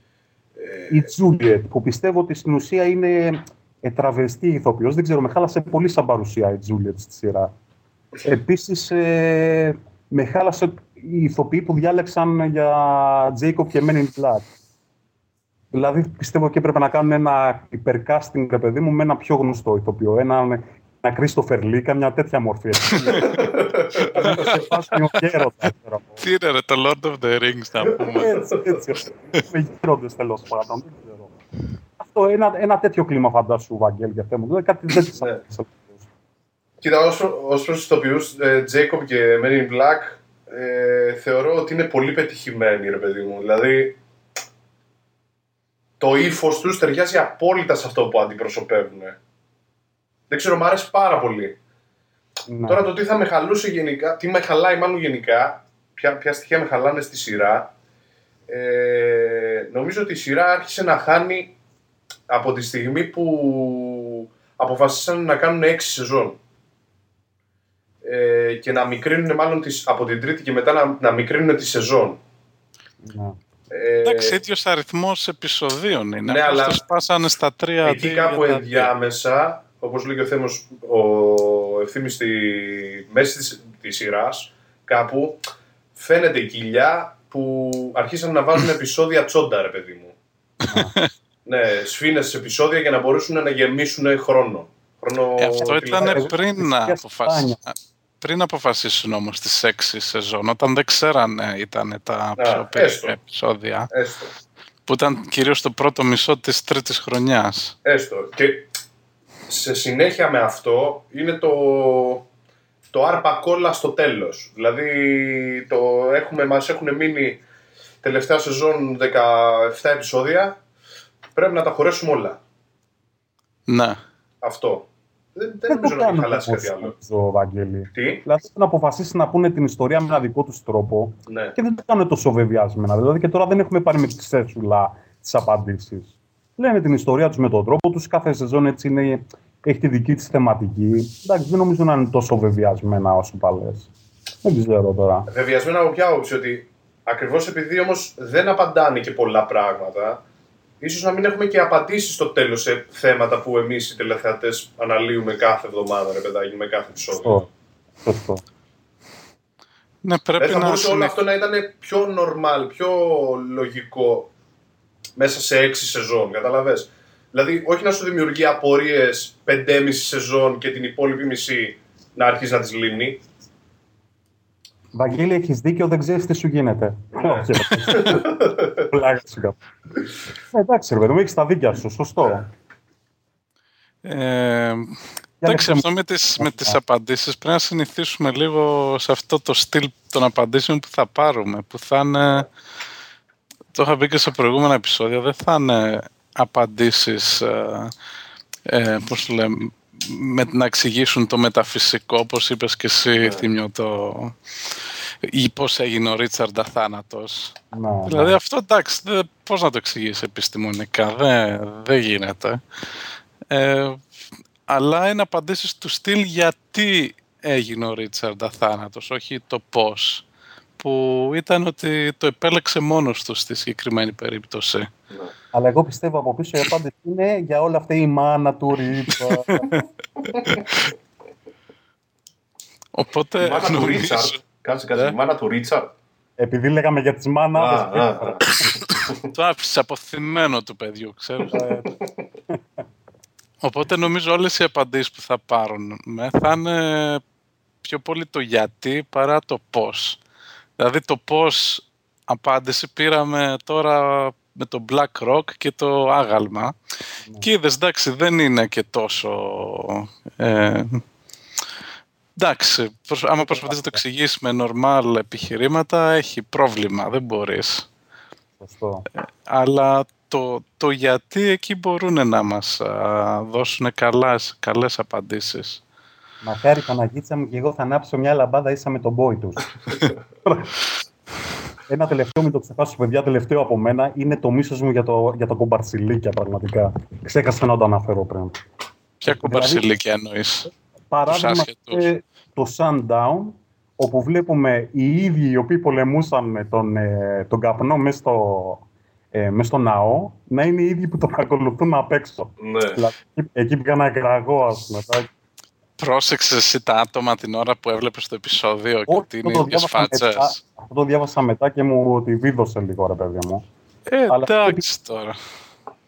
[SPEAKER 3] Ε... Η Τζούλιετ, που πιστεύω ότι στην ουσία είναι τραβεστή ηθοποιός. Δεν ξέρω, με χάλασε πολύ σαν παρουσία η Τζούλιετ στη σειρά. Επίσης, ε, με χάλασε οι ηθοποιοί που διάλεξαν για Jacob και Men in Black. Δηλαδή, πιστεύω και έπρεπε να κάνουν ένα υπερκάστινγκ, παιδί μου, με ένα πιο γνωστό ηθοποιό. Ένα ένα Κρίστοφερ Λί, μια τέτοια μορφή.
[SPEAKER 2] Τι είναι ρε, το Lord of the Rings να πούμε.
[SPEAKER 3] Έτσι, έτσι. Με γύροντες τέλος πάντων, δεν ξέρω. Αυτό, ένα, ένα τέτοιο κλίμα φαντάσου, Βαγγέλ, για θέμα. Δηλαδή κάτι δεν της ναι.
[SPEAKER 1] Κοίτα, ως προς τους τοπιούς, Jacob και Men in Black, ε, θεωρώ ότι είναι πολύ πετυχημένοι, ρε παιδί μου. Δηλαδή, το ύφος τους ταιριάζει απόλυτα σε αυτό που αντιπροσωπεύουν. Δεν ξέρω, μου άρεσε πάρα πολύ. Ναι. Τώρα το τι θα με χαλούσε γενικά, τι με χαλάει μάλλον γενικά, ποια, ποια στοιχεία με χαλάνε στη σειρά, ε, νομίζω ότι η σειρά άρχισε να χάνει από τη στιγμή που αποφασίσαν να κάνουν έξι σεζόν. Ε, και να μικρύνουν μάλλον τις, από την τρίτη και μετά να, να μικρύνουν τη σεζόν.
[SPEAKER 2] Ναι. Ε, Εντάξει, ίδιος αριθμός επεισοδίων είναι. Ναι, αλλά σπάσανε στα τρία.
[SPEAKER 1] Εκεί κάπου ενδιάμεσα Όπως λέει και ο Θέμος, ο ευθύνη στη μέση της σειράς, κάπου φαίνεται η κοιλιά που αρχίσαν να βάζουν επεισόδια τσόντα, ρε παιδί μου. ναι, σφήνες σε επεισόδια για να μπορέσουν να γεμίσουν χρόνο. χρόνο
[SPEAKER 2] ε, αυτό ήταν πριν να αποφασίσουν. Πριν αποφασίσουν όμως τις έξι σεζόν, όταν δεν ξέρανε ήταν τα πιο περίπου επεισόδια.
[SPEAKER 1] Έστω.
[SPEAKER 2] Που ήταν κυρίως το πρώτο μισό της τρίτης χρονιάς.
[SPEAKER 1] Έστω. Και σε συνέχεια με αυτό είναι το, το άρπα κόλλα στο τέλος. Δηλαδή το έχουμε, μας έχουν μείνει τελευταία σεζόν 17 επεισόδια. Πρέπει να τα χωρέσουμε όλα.
[SPEAKER 2] Ναι.
[SPEAKER 1] Αυτό. Δεν, δεν νομίζω να έχει χαλάσει κάτι άλλο.
[SPEAKER 3] Το Βαγγέλη.
[SPEAKER 1] Τι;
[SPEAKER 3] Δηλαδή να αποφασίσει να πούνε την ιστορία με ένα δικό τους τρόπο
[SPEAKER 1] ναι.
[SPEAKER 3] και δεν το κάνουν τόσο βεβαιασμένα. Δηλαδή και τώρα δεν έχουμε πάρει με τη σέσουλα τις απαντήσεις λένε την ιστορία τους με τον τρόπο τους. Κάθε σεζόν έτσι είναι, έχει τη δική της θεματική. Εντάξει, δεν νομίζω να είναι τόσο βεβαιασμένα όσο παλέ. Δεν ξέρω τώρα.
[SPEAKER 1] Βεβαιασμένα από ποια άποψη, ότι ακριβώς επειδή όμως δεν απαντάνε και πολλά πράγματα, ίσως να μην έχουμε και απαντήσεις στο τέλος σε θέματα που εμείς οι τηλεθεατές αναλύουμε κάθε εβδομάδα, ρε παιδάκι, με κάθε επεισόδιο.
[SPEAKER 3] Σωστό.
[SPEAKER 2] Ναι, πρέπει
[SPEAKER 1] δεν θα μπορούσε όλο αυτό να ήταν πιο normal, πιο λογικό μέσα σε έξι σεζόν, καταλαβες; Δηλαδή, όχι να σου δημιουργεί απορίες πεντέμιση σεζόν και την υπόλοιπη μισή να αρχίσει να τις λύνει.
[SPEAKER 3] Βαγγέλη, έχεις δίκιο, δεν ξέρεις τι σου γίνεται. Ε, εντάξει, ρε παιδί μου, έχεις τα δίκια σου, σωστό.
[SPEAKER 2] Ε, εντάξει, αυτό με τις, με τις απαντήσεις πρέπει να συνηθίσουμε λίγο σε αυτό το στυλ των απαντήσεων που θα πάρουμε, που θα είναι το είχα πει και σε προηγούμενα επεισόδια, δεν θα είναι απαντήσεις, ε, ε, πώς το λέμε, με, να εξηγήσουν το μεταφυσικό, όπως είπες και εσύ, yeah. Ναι. Θήμιο, το, ή πώς έγινε ο Ρίτσαρντ αθάνατος.
[SPEAKER 3] Ναι, ναι.
[SPEAKER 2] δηλαδή αυτό εντάξει, δε, πώς να το εξηγήσει επιστημονικά, δεν, δεν γίνεται. Ε, αλλά είναι απαντήσεις του στυλ γιατί έγινε ο Ρίτσαρντ αθάνατος, όχι το πώς που ήταν ότι το επέλεξε μόνος του στη συγκεκριμένη περίπτωση. Ναι.
[SPEAKER 3] Αλλά εγώ πιστεύω από πίσω η απάντηση είναι για όλα αυτά η μάνα του Ρίτσα.
[SPEAKER 2] Οπότε.
[SPEAKER 1] Η μάνα του Ρίτσαρντ. Κάτσε κάτι. Η μάνα του Ρίτσαρντ.
[SPEAKER 3] Επειδή λέγαμε για τις μάνας.
[SPEAKER 2] Το άφησε αποθυμένο του παιδιού, ξέρω. Οπότε νομίζω όλες οι απαντήσεις που θα πάρουν με θα είναι πιο πολύ το γιατί παρά το πώς. Δηλαδή το πώς απάντηση πήραμε τώρα με το Black Rock και το άγαλμα. Ναι. Και είδες, εντάξει, δεν είναι και τόσο... Ε, εντάξει, άμα προσπαθείς να το εξηγήσεις με νορμάλ επιχειρήματα, έχει πρόβλημα, δεν μπορείς.
[SPEAKER 3] Σωστό.
[SPEAKER 2] Ε, αλλά το, το γιατί εκεί μπορούν να μας δώσουν καλές, καλές απαντήσεις.
[SPEAKER 3] Μακάρι Παναγίτσα μου και εγώ θα ανάψω μια λαμπάδα ίσα με τον boy τους. Ένα τελευταίο, μην το ξεχάσω, παιδιά, τελευταίο από μένα είναι το μίσος μου για το, για το κομπαρσιλίκια, πραγματικά. Ξέχασα να το αναφέρω πριν.
[SPEAKER 2] Ποια κομπαρσιλίκια εννοείς;
[SPEAKER 3] Παράδειγμα, το Sundown, όπου βλέπουμε οι ίδιοι οι οποίοι πολεμούσαν τον, ε, τον καπνό μέσα στο, ε, μες στο ναό, να είναι οι ίδιοι που τον ακολουθούν απ' έξω.
[SPEAKER 1] Ναι.
[SPEAKER 3] Δηλαδή, εκεί πήγα εκραγώ, ας πούμε.
[SPEAKER 2] Πρόσεξες εσύ τα άτομα την ώρα που έβλεπες το επεισόδιο και ότι είναι ίδιες φάτσες;
[SPEAKER 3] Αυτό το διάβασα μετά και μου τη βίδωσε λίγο, ρε παιδί μου.
[SPEAKER 2] Ε, εντάξει τώρα.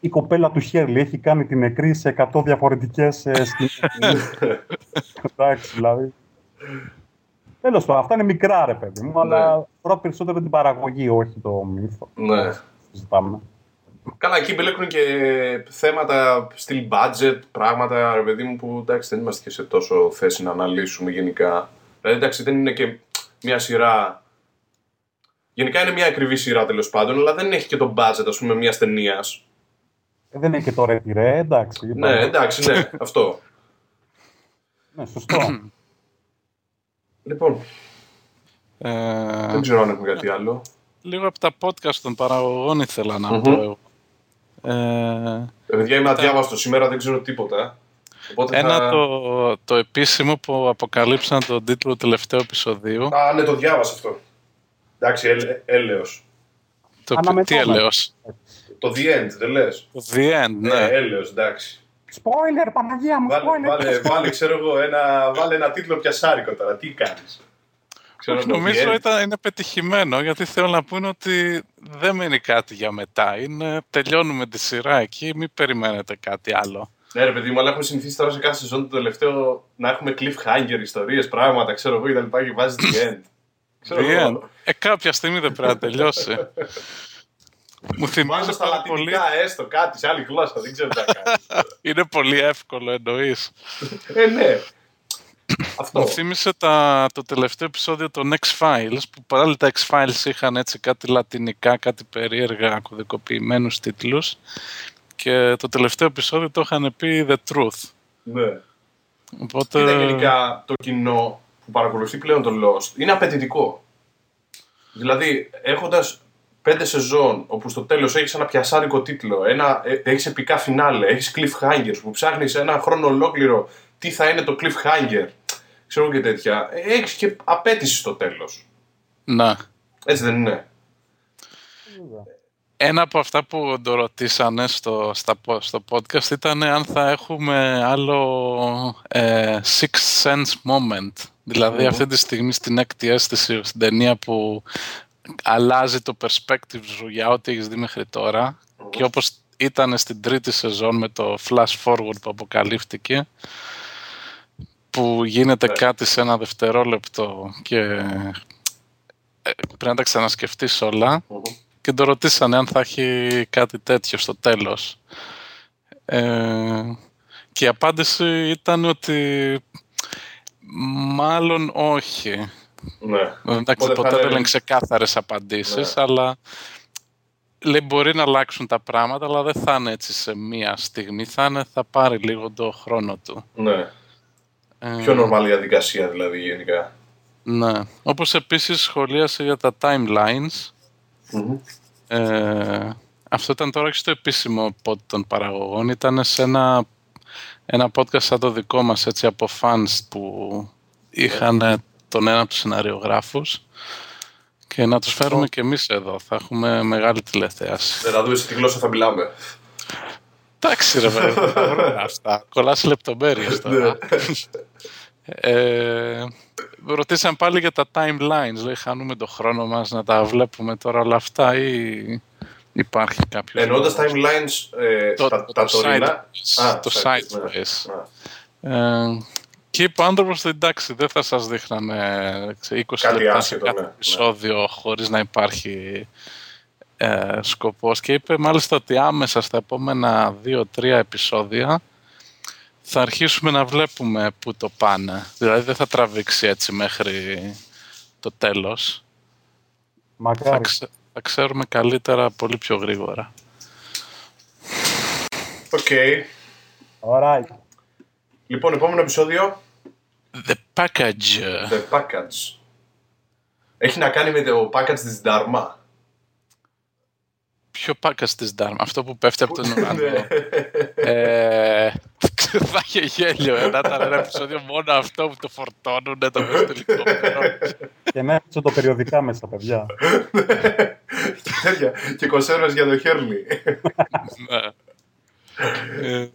[SPEAKER 3] Η κοπέλα του Χέρλι έχει κάνει την νεκρή σε 100 διαφορετικές ε, σκηνές. εντάξει, δηλαδή. Τέλος πάντων, αυτά είναι μικρά, ρε παιδί μου, ναι. αλλά τώρα περισσότερο την παραγωγή, όχι το μύθο.
[SPEAKER 1] Ναι.
[SPEAKER 3] Συζητάμε.
[SPEAKER 1] Καλά, εκεί μπλέκουν και θέματα στυλ budget, πράγματα, ρε παιδί μου, που εντάξει δεν είμαστε και σε τόσο θέση να αναλύσουμε γενικά. Δηλαδή, εντάξει, δεν είναι και μια σειρά. Γενικά είναι μια ακριβή σειρά τέλος πάντων, αλλά δεν έχει και το budget, ας πούμε, μιας ταινίας.
[SPEAKER 3] Ε, δεν έχει και το ρε, εντάξει.
[SPEAKER 1] Ναι, εντάξει, ναι, αυτό.
[SPEAKER 3] Ναι, σωστό.
[SPEAKER 1] λοιπόν. Ε... Δεν ξέρω αν έχουμε κάτι άλλο.
[SPEAKER 2] Λίγο από τα podcast των παραγωγών ήθελα να mm-hmm. πω εγώ.
[SPEAKER 1] Ε, Παιδιά, είμαι αδιάβαστος σήμερα, δεν ξέρω τίποτα.
[SPEAKER 2] Οπότε Ένα θα... το, το επίσημο που αποκαλύψαν τον τίτλο του τελευταίου επεισοδίου.
[SPEAKER 1] Α, ναι, το διάβασα αυτό. Εντάξει, έλε, έλεος.
[SPEAKER 2] Το, τι έλεος;
[SPEAKER 1] Το The End, δεν λες;
[SPEAKER 2] Το The End, ναι. ναι
[SPEAKER 1] έλεος, εντάξει.
[SPEAKER 3] Spoiler, Παναγία μου,
[SPEAKER 1] βάλε, spoiler. Βάλε, βάλε, ξέρω εγώ, ένα, βάλε ένα τίτλο πιασάρικο τώρα. Τι κάνεις;
[SPEAKER 2] Ξέρω, νομίζω ήταν, είναι πετυχημένο γιατί θέλω να πούνε ότι δεν μείνει κάτι για μετά. Είναι, τελειώνουμε τη σειρά εκεί, μην περιμένετε κάτι άλλο.
[SPEAKER 1] Ναι, ρε παιδί μου, αλλά έχουμε συνηθίσει τώρα σε κάθε σεζόν το τελευταίο να έχουμε cliffhanger, ιστορίες, πράγματα, ξέρω εγώ κτλ. Και βάζει the end.
[SPEAKER 2] the end. Ε, κάποια στιγμή δεν πρέπει να τελειώσει.
[SPEAKER 1] Μου θυμίζει στα λατινικά πολύ... έστω κάτι σε άλλη γλώσσα, δεν ξέρω τι θα κάνει.
[SPEAKER 2] Είναι πολύ εύκολο εννοείς.
[SPEAKER 1] ε, ναι. Αυτό.
[SPEAKER 2] Μου θύμισε τα, το τελευταίο επεισόδιο των X-Files, που παράλληλα τα X-Files είχαν έτσι κάτι λατινικά, κάτι περίεργα, κωδικοποιημένους τίτλους και το τελευταίο επεισόδιο το είχαν πει The Truth.
[SPEAKER 1] Ναι. Οπότε... Είναι γενικά το κοινό που παρακολουθεί πλέον το Lost είναι απαιτητικό. Δηλαδή, έχοντας πέντε σεζόν όπου στο τέλος έχεις ένα πιασάρικο τίτλο, ένα, ε, έχεις επικά φινάλε, έχεις cliffhangers που ψάχνεις ένα χρόνο ολόκληρο τι θα είναι το cliffhanger, ξέρω και τέτοια, έχεις και απέτηση στο τέλος.
[SPEAKER 2] Να.
[SPEAKER 1] Έτσι δεν είναι.
[SPEAKER 2] Ένα από αυτά που το ρωτήσανε στο, στο podcast ήταν αν θα έχουμε άλλο ε, Six Sense Moment. δηλαδη αυτή τη στιγμή στην έκτη αίσθηση στην ταινία που αλλάζει το perspective σου για ό,τι έχεις δει μέχρι και όπως ήταν στην τρίτη σεζόν με το flash forward που αποκαλύφθηκε που γίνεται ναι. κάτι σε ένα δευτερόλεπτο και ε, πρέπει να τα ξανασκεφτείς και το ρωτήσανε αν θα έχει κάτι τέτοιο στο τέλος. Ε, και η απάντηση ήταν ότι μάλλον όχι.
[SPEAKER 1] Ναι.
[SPEAKER 2] Εντάξει, ποτέ δεν λένε ξεκάθαρες απαντήσεις, ναι. αλλά λέει μπορεί να αλλάξουν τα πράγματα, αλλά δεν θα είναι έτσι σε μία στιγμή. Θα, είναι, θα πάρει λίγο το χρόνο του.
[SPEAKER 1] Ναι. Ε... Πιο νορμάλη διαδικασία δηλαδή γενικά.
[SPEAKER 2] Ναι. Όπως επίσης σχολίασε για τα timelines. Ε, αυτό ήταν τώρα και στο επίσημο pod των παραγωγών. Ήταν σε ένα, ένα podcast σαν το δικό μας έτσι από fans που είχαν τον ένα από τους σεναριογράφους Και να τους φέρουμε και εμείς εδώ. Θα έχουμε μεγάλη τηλεθέαση.
[SPEAKER 1] Ε, να δούμε σε τι γλώσσα θα μιλάμε.
[SPEAKER 2] Εντάξει ρε βέβαια, θα βρούμε αυτά. Κολλάς λεπτομέρειες τώρα. Ε, ρωτήσαν πάλι για τα timelines. Λέει, χάνουμε το χρόνο μας να τα βλέπουμε τώρα όλα αυτά ή υπάρχει κάποιος.
[SPEAKER 1] Εννοώντας timelines, ε,
[SPEAKER 2] Το-
[SPEAKER 1] τα,
[SPEAKER 2] το
[SPEAKER 1] τα
[SPEAKER 2] side-
[SPEAKER 1] τωρινά.
[SPEAKER 2] το
[SPEAKER 1] sideways,
[SPEAKER 2] sideways.
[SPEAKER 1] ναι.
[SPEAKER 2] Ε, και είπε ο άνθρωπος ότι εντάξει δεν θα σας δείχνανε ξέρω, 20
[SPEAKER 1] Κάτι
[SPEAKER 2] λεπτά σε
[SPEAKER 1] άσχετο,
[SPEAKER 2] κάθε
[SPEAKER 1] ναι, ναι.
[SPEAKER 2] επεισόδιο χωρίς να υπάρχει ε, σκοπός και είπε μάλιστα ότι άμεσα στα επόμενα 2-3 επεισόδια θα αρχίσουμε να βλέπουμε πού το πάνε. Δηλαδή δεν θα τραβήξει έτσι μέχρι το τέλος. Θα,
[SPEAKER 3] Μακάρι.
[SPEAKER 2] ξε- θα ξέρουμε καλύτερα πολύ πιο γρήγορα.
[SPEAKER 1] OK.
[SPEAKER 3] Alright.
[SPEAKER 1] Λοιπόν, επόμενο επεισόδιο.
[SPEAKER 2] The package.
[SPEAKER 1] The Package. Έχει να κάνει με το package της Dharma.
[SPEAKER 2] Ποιο package της Dharma, αυτό που πέφτει από τον ουρανό.
[SPEAKER 1] Ναι.
[SPEAKER 2] Ε, θα είχε γέλιο, ε, να ήταν ένα επεισόδιο μόνο αυτό που το φορτώνουν το μέσα στο ελικόπτερο.
[SPEAKER 3] και να έχετε το περιοδικά μέσα, παιδιά.
[SPEAKER 1] Και τέτοια. Και κονσέρβες για το Χέρλι.
[SPEAKER 2] Ναι. Ε,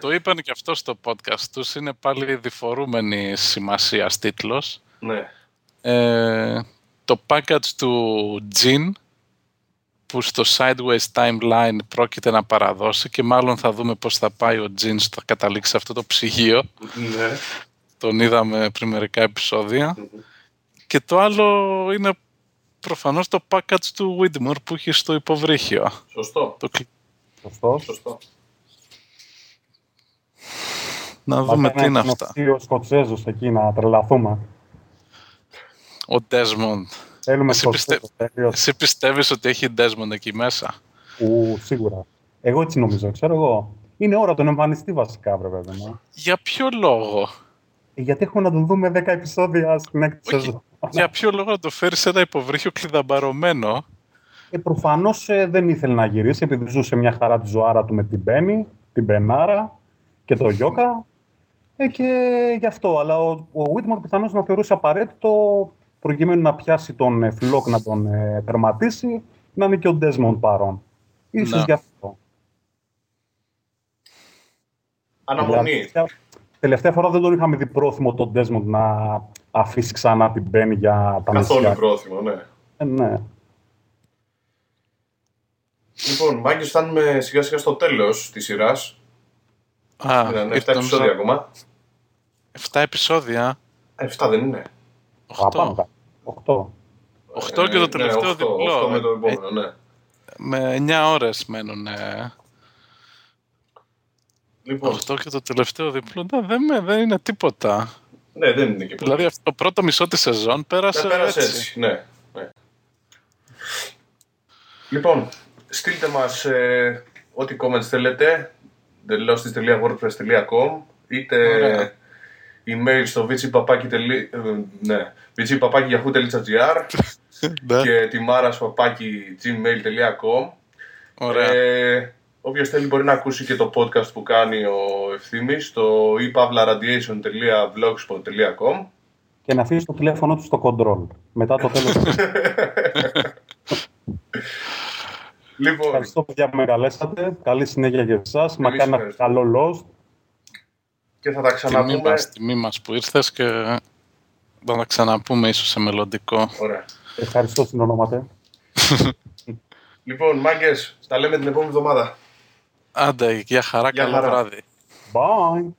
[SPEAKER 2] το είπαν και αυτό στο podcast τους, είναι πάλι διφορούμενη σημασία τίτλος.
[SPEAKER 1] ναι.
[SPEAKER 2] Ε, το package του Jin που στο Sideways Timeline πρόκειται να παραδώσει και μάλλον θα δούμε πώς θα πάει ο Jin στο καταλήξει σε αυτό το ψυγείο.
[SPEAKER 1] ναι.
[SPEAKER 2] Τον είδαμε πριν μερικά επεισόδια. Και το άλλο είναι προφανώς το package του Widmore που έχει στο υποβρύχιο.
[SPEAKER 1] Σωστό.
[SPEAKER 2] Το... κλ-
[SPEAKER 3] Σωστό.
[SPEAKER 1] Σωστό.
[SPEAKER 2] Να δούμε τι είναι αυτά.
[SPEAKER 3] Ο Σκοτσέζος εκεί να τρελαθούμε.
[SPEAKER 2] Ο Desmond.
[SPEAKER 3] Θέλουμε
[SPEAKER 2] Εσύ
[SPEAKER 3] Σκοτσέζο.
[SPEAKER 2] πιστε-
[SPEAKER 3] τελείως.
[SPEAKER 2] Εσύ πιστεύεις ότι έχει Desmond εκεί μέσα;
[SPEAKER 3] Ου, σίγουρα. Εγώ έτσι νομίζω, ξέρω εγώ. Είναι ώρα τον εμφανιστεί βασικά, βρε βέβαια. μου.
[SPEAKER 2] Για ποιο λόγο;
[SPEAKER 3] Ε, Γιατί έχουμε να τον δούμε 10 επεισόδια στην έκτη
[SPEAKER 2] Όχι.
[SPEAKER 3] σεζόν.
[SPEAKER 2] Για ποιο λόγο να το φέρεις σε ένα υποβρύχιο κλειδαμπαρωμένο;
[SPEAKER 3] Ε, Προφανώς δεν ήθελε να γυρίσει επειδή ζούσε μια χαρά τη ζωάρα του με την Μπένι, την Μπενάρα και το Γιώκα. Ε, και γι' αυτό. Αλλά ο, ο Whitmore πιθανώς να θεωρούσε απαραίτητο προκειμένου να πιάσει τον ε, Φλοκ να τον ε, τερματίσει να είναι και ο Ντέσμοντ παρόν. Ίσως
[SPEAKER 2] Να.
[SPEAKER 3] γι' αυτό.
[SPEAKER 1] Αναμονή.
[SPEAKER 3] Δηλαδή, τελευταία φορά δεν τον είχαμε δει πρόθυμο τον Ντέσμοντ να αφήσει ξανά την Μπένι για τα
[SPEAKER 1] Καθόλου
[SPEAKER 3] νησιά.
[SPEAKER 1] πρόθυμο, ναι.
[SPEAKER 3] Ε, ναι.
[SPEAKER 1] Λοιπόν, Μάγκη, φτάνουμε σιγά σιγά στο τέλος της σειράς.
[SPEAKER 2] Α,
[SPEAKER 1] Ήταν 7
[SPEAKER 2] ήρθε νομίζω-
[SPEAKER 1] επεισόδια ακόμα.
[SPEAKER 2] 7 επεισόδια.
[SPEAKER 1] 7 δεν είναι.
[SPEAKER 2] 8.
[SPEAKER 3] 8.
[SPEAKER 2] 8 και το τελευταίο διπλό.
[SPEAKER 1] 8 με το
[SPEAKER 2] Ε,
[SPEAKER 1] επόμενο, ναι.
[SPEAKER 2] Με 9 ώρες μένουν. ε.
[SPEAKER 1] Λοιπόν,
[SPEAKER 2] 8 και το τελευταίο διπλό. Ναι, δεν, με- δεν είναι τίποτα.
[SPEAKER 1] ναι, δεν είναι και πολύ.
[SPEAKER 2] Δηλαδή αυτό το πρώτο μισό της σεζόν πέρασε,
[SPEAKER 1] Να πέρασε
[SPEAKER 2] έτσι.
[SPEAKER 1] έτσι. Ναι, ναι. Λοιπόν, στείλτε μας ε, ό,τι comments θέλετε delostis.wordpress.com είτε
[SPEAKER 2] Ωραία.
[SPEAKER 1] Email στο vichipapaki.gr ναι, vichipapaki.yahoo.gr
[SPEAKER 2] Ναι,
[SPEAKER 1] και timaras.gmail.com
[SPEAKER 2] Ωραία.
[SPEAKER 1] ε, Όποιος θέλει μπορεί να ακούσει και το podcast που κάνει ο Ευθύμης στο epavlaradiation.blogspot.com
[SPEAKER 3] Και να αφήσεις το τηλέφωνο του στο control. Μετά το τέλος.
[SPEAKER 1] Λοιπόν,
[SPEAKER 3] Ευχαριστώ παιδιά που με καλέσατε. Καλή συνέχεια για εσάς. Μακάρι να
[SPEAKER 1] ευχαριστώ.
[SPEAKER 3] καλό Lost.
[SPEAKER 1] Και θα τα
[SPEAKER 2] Τιμή
[SPEAKER 1] ξαναπούμε.
[SPEAKER 2] μας, τιμή μας που ήρθες και θα τα ξαναπούμε ίσως σε μελλοντικό.
[SPEAKER 1] Ωραία.
[SPEAKER 3] Ευχαριστώ συνονόματε.
[SPEAKER 1] Λοιπόν, μάγκες, τα λέμε την επόμενη εβδομάδα.
[SPEAKER 2] Άντε, για χαρά,
[SPEAKER 1] Γεια
[SPEAKER 2] καλό
[SPEAKER 1] χαρά.
[SPEAKER 2] βράδυ.
[SPEAKER 3] Bye.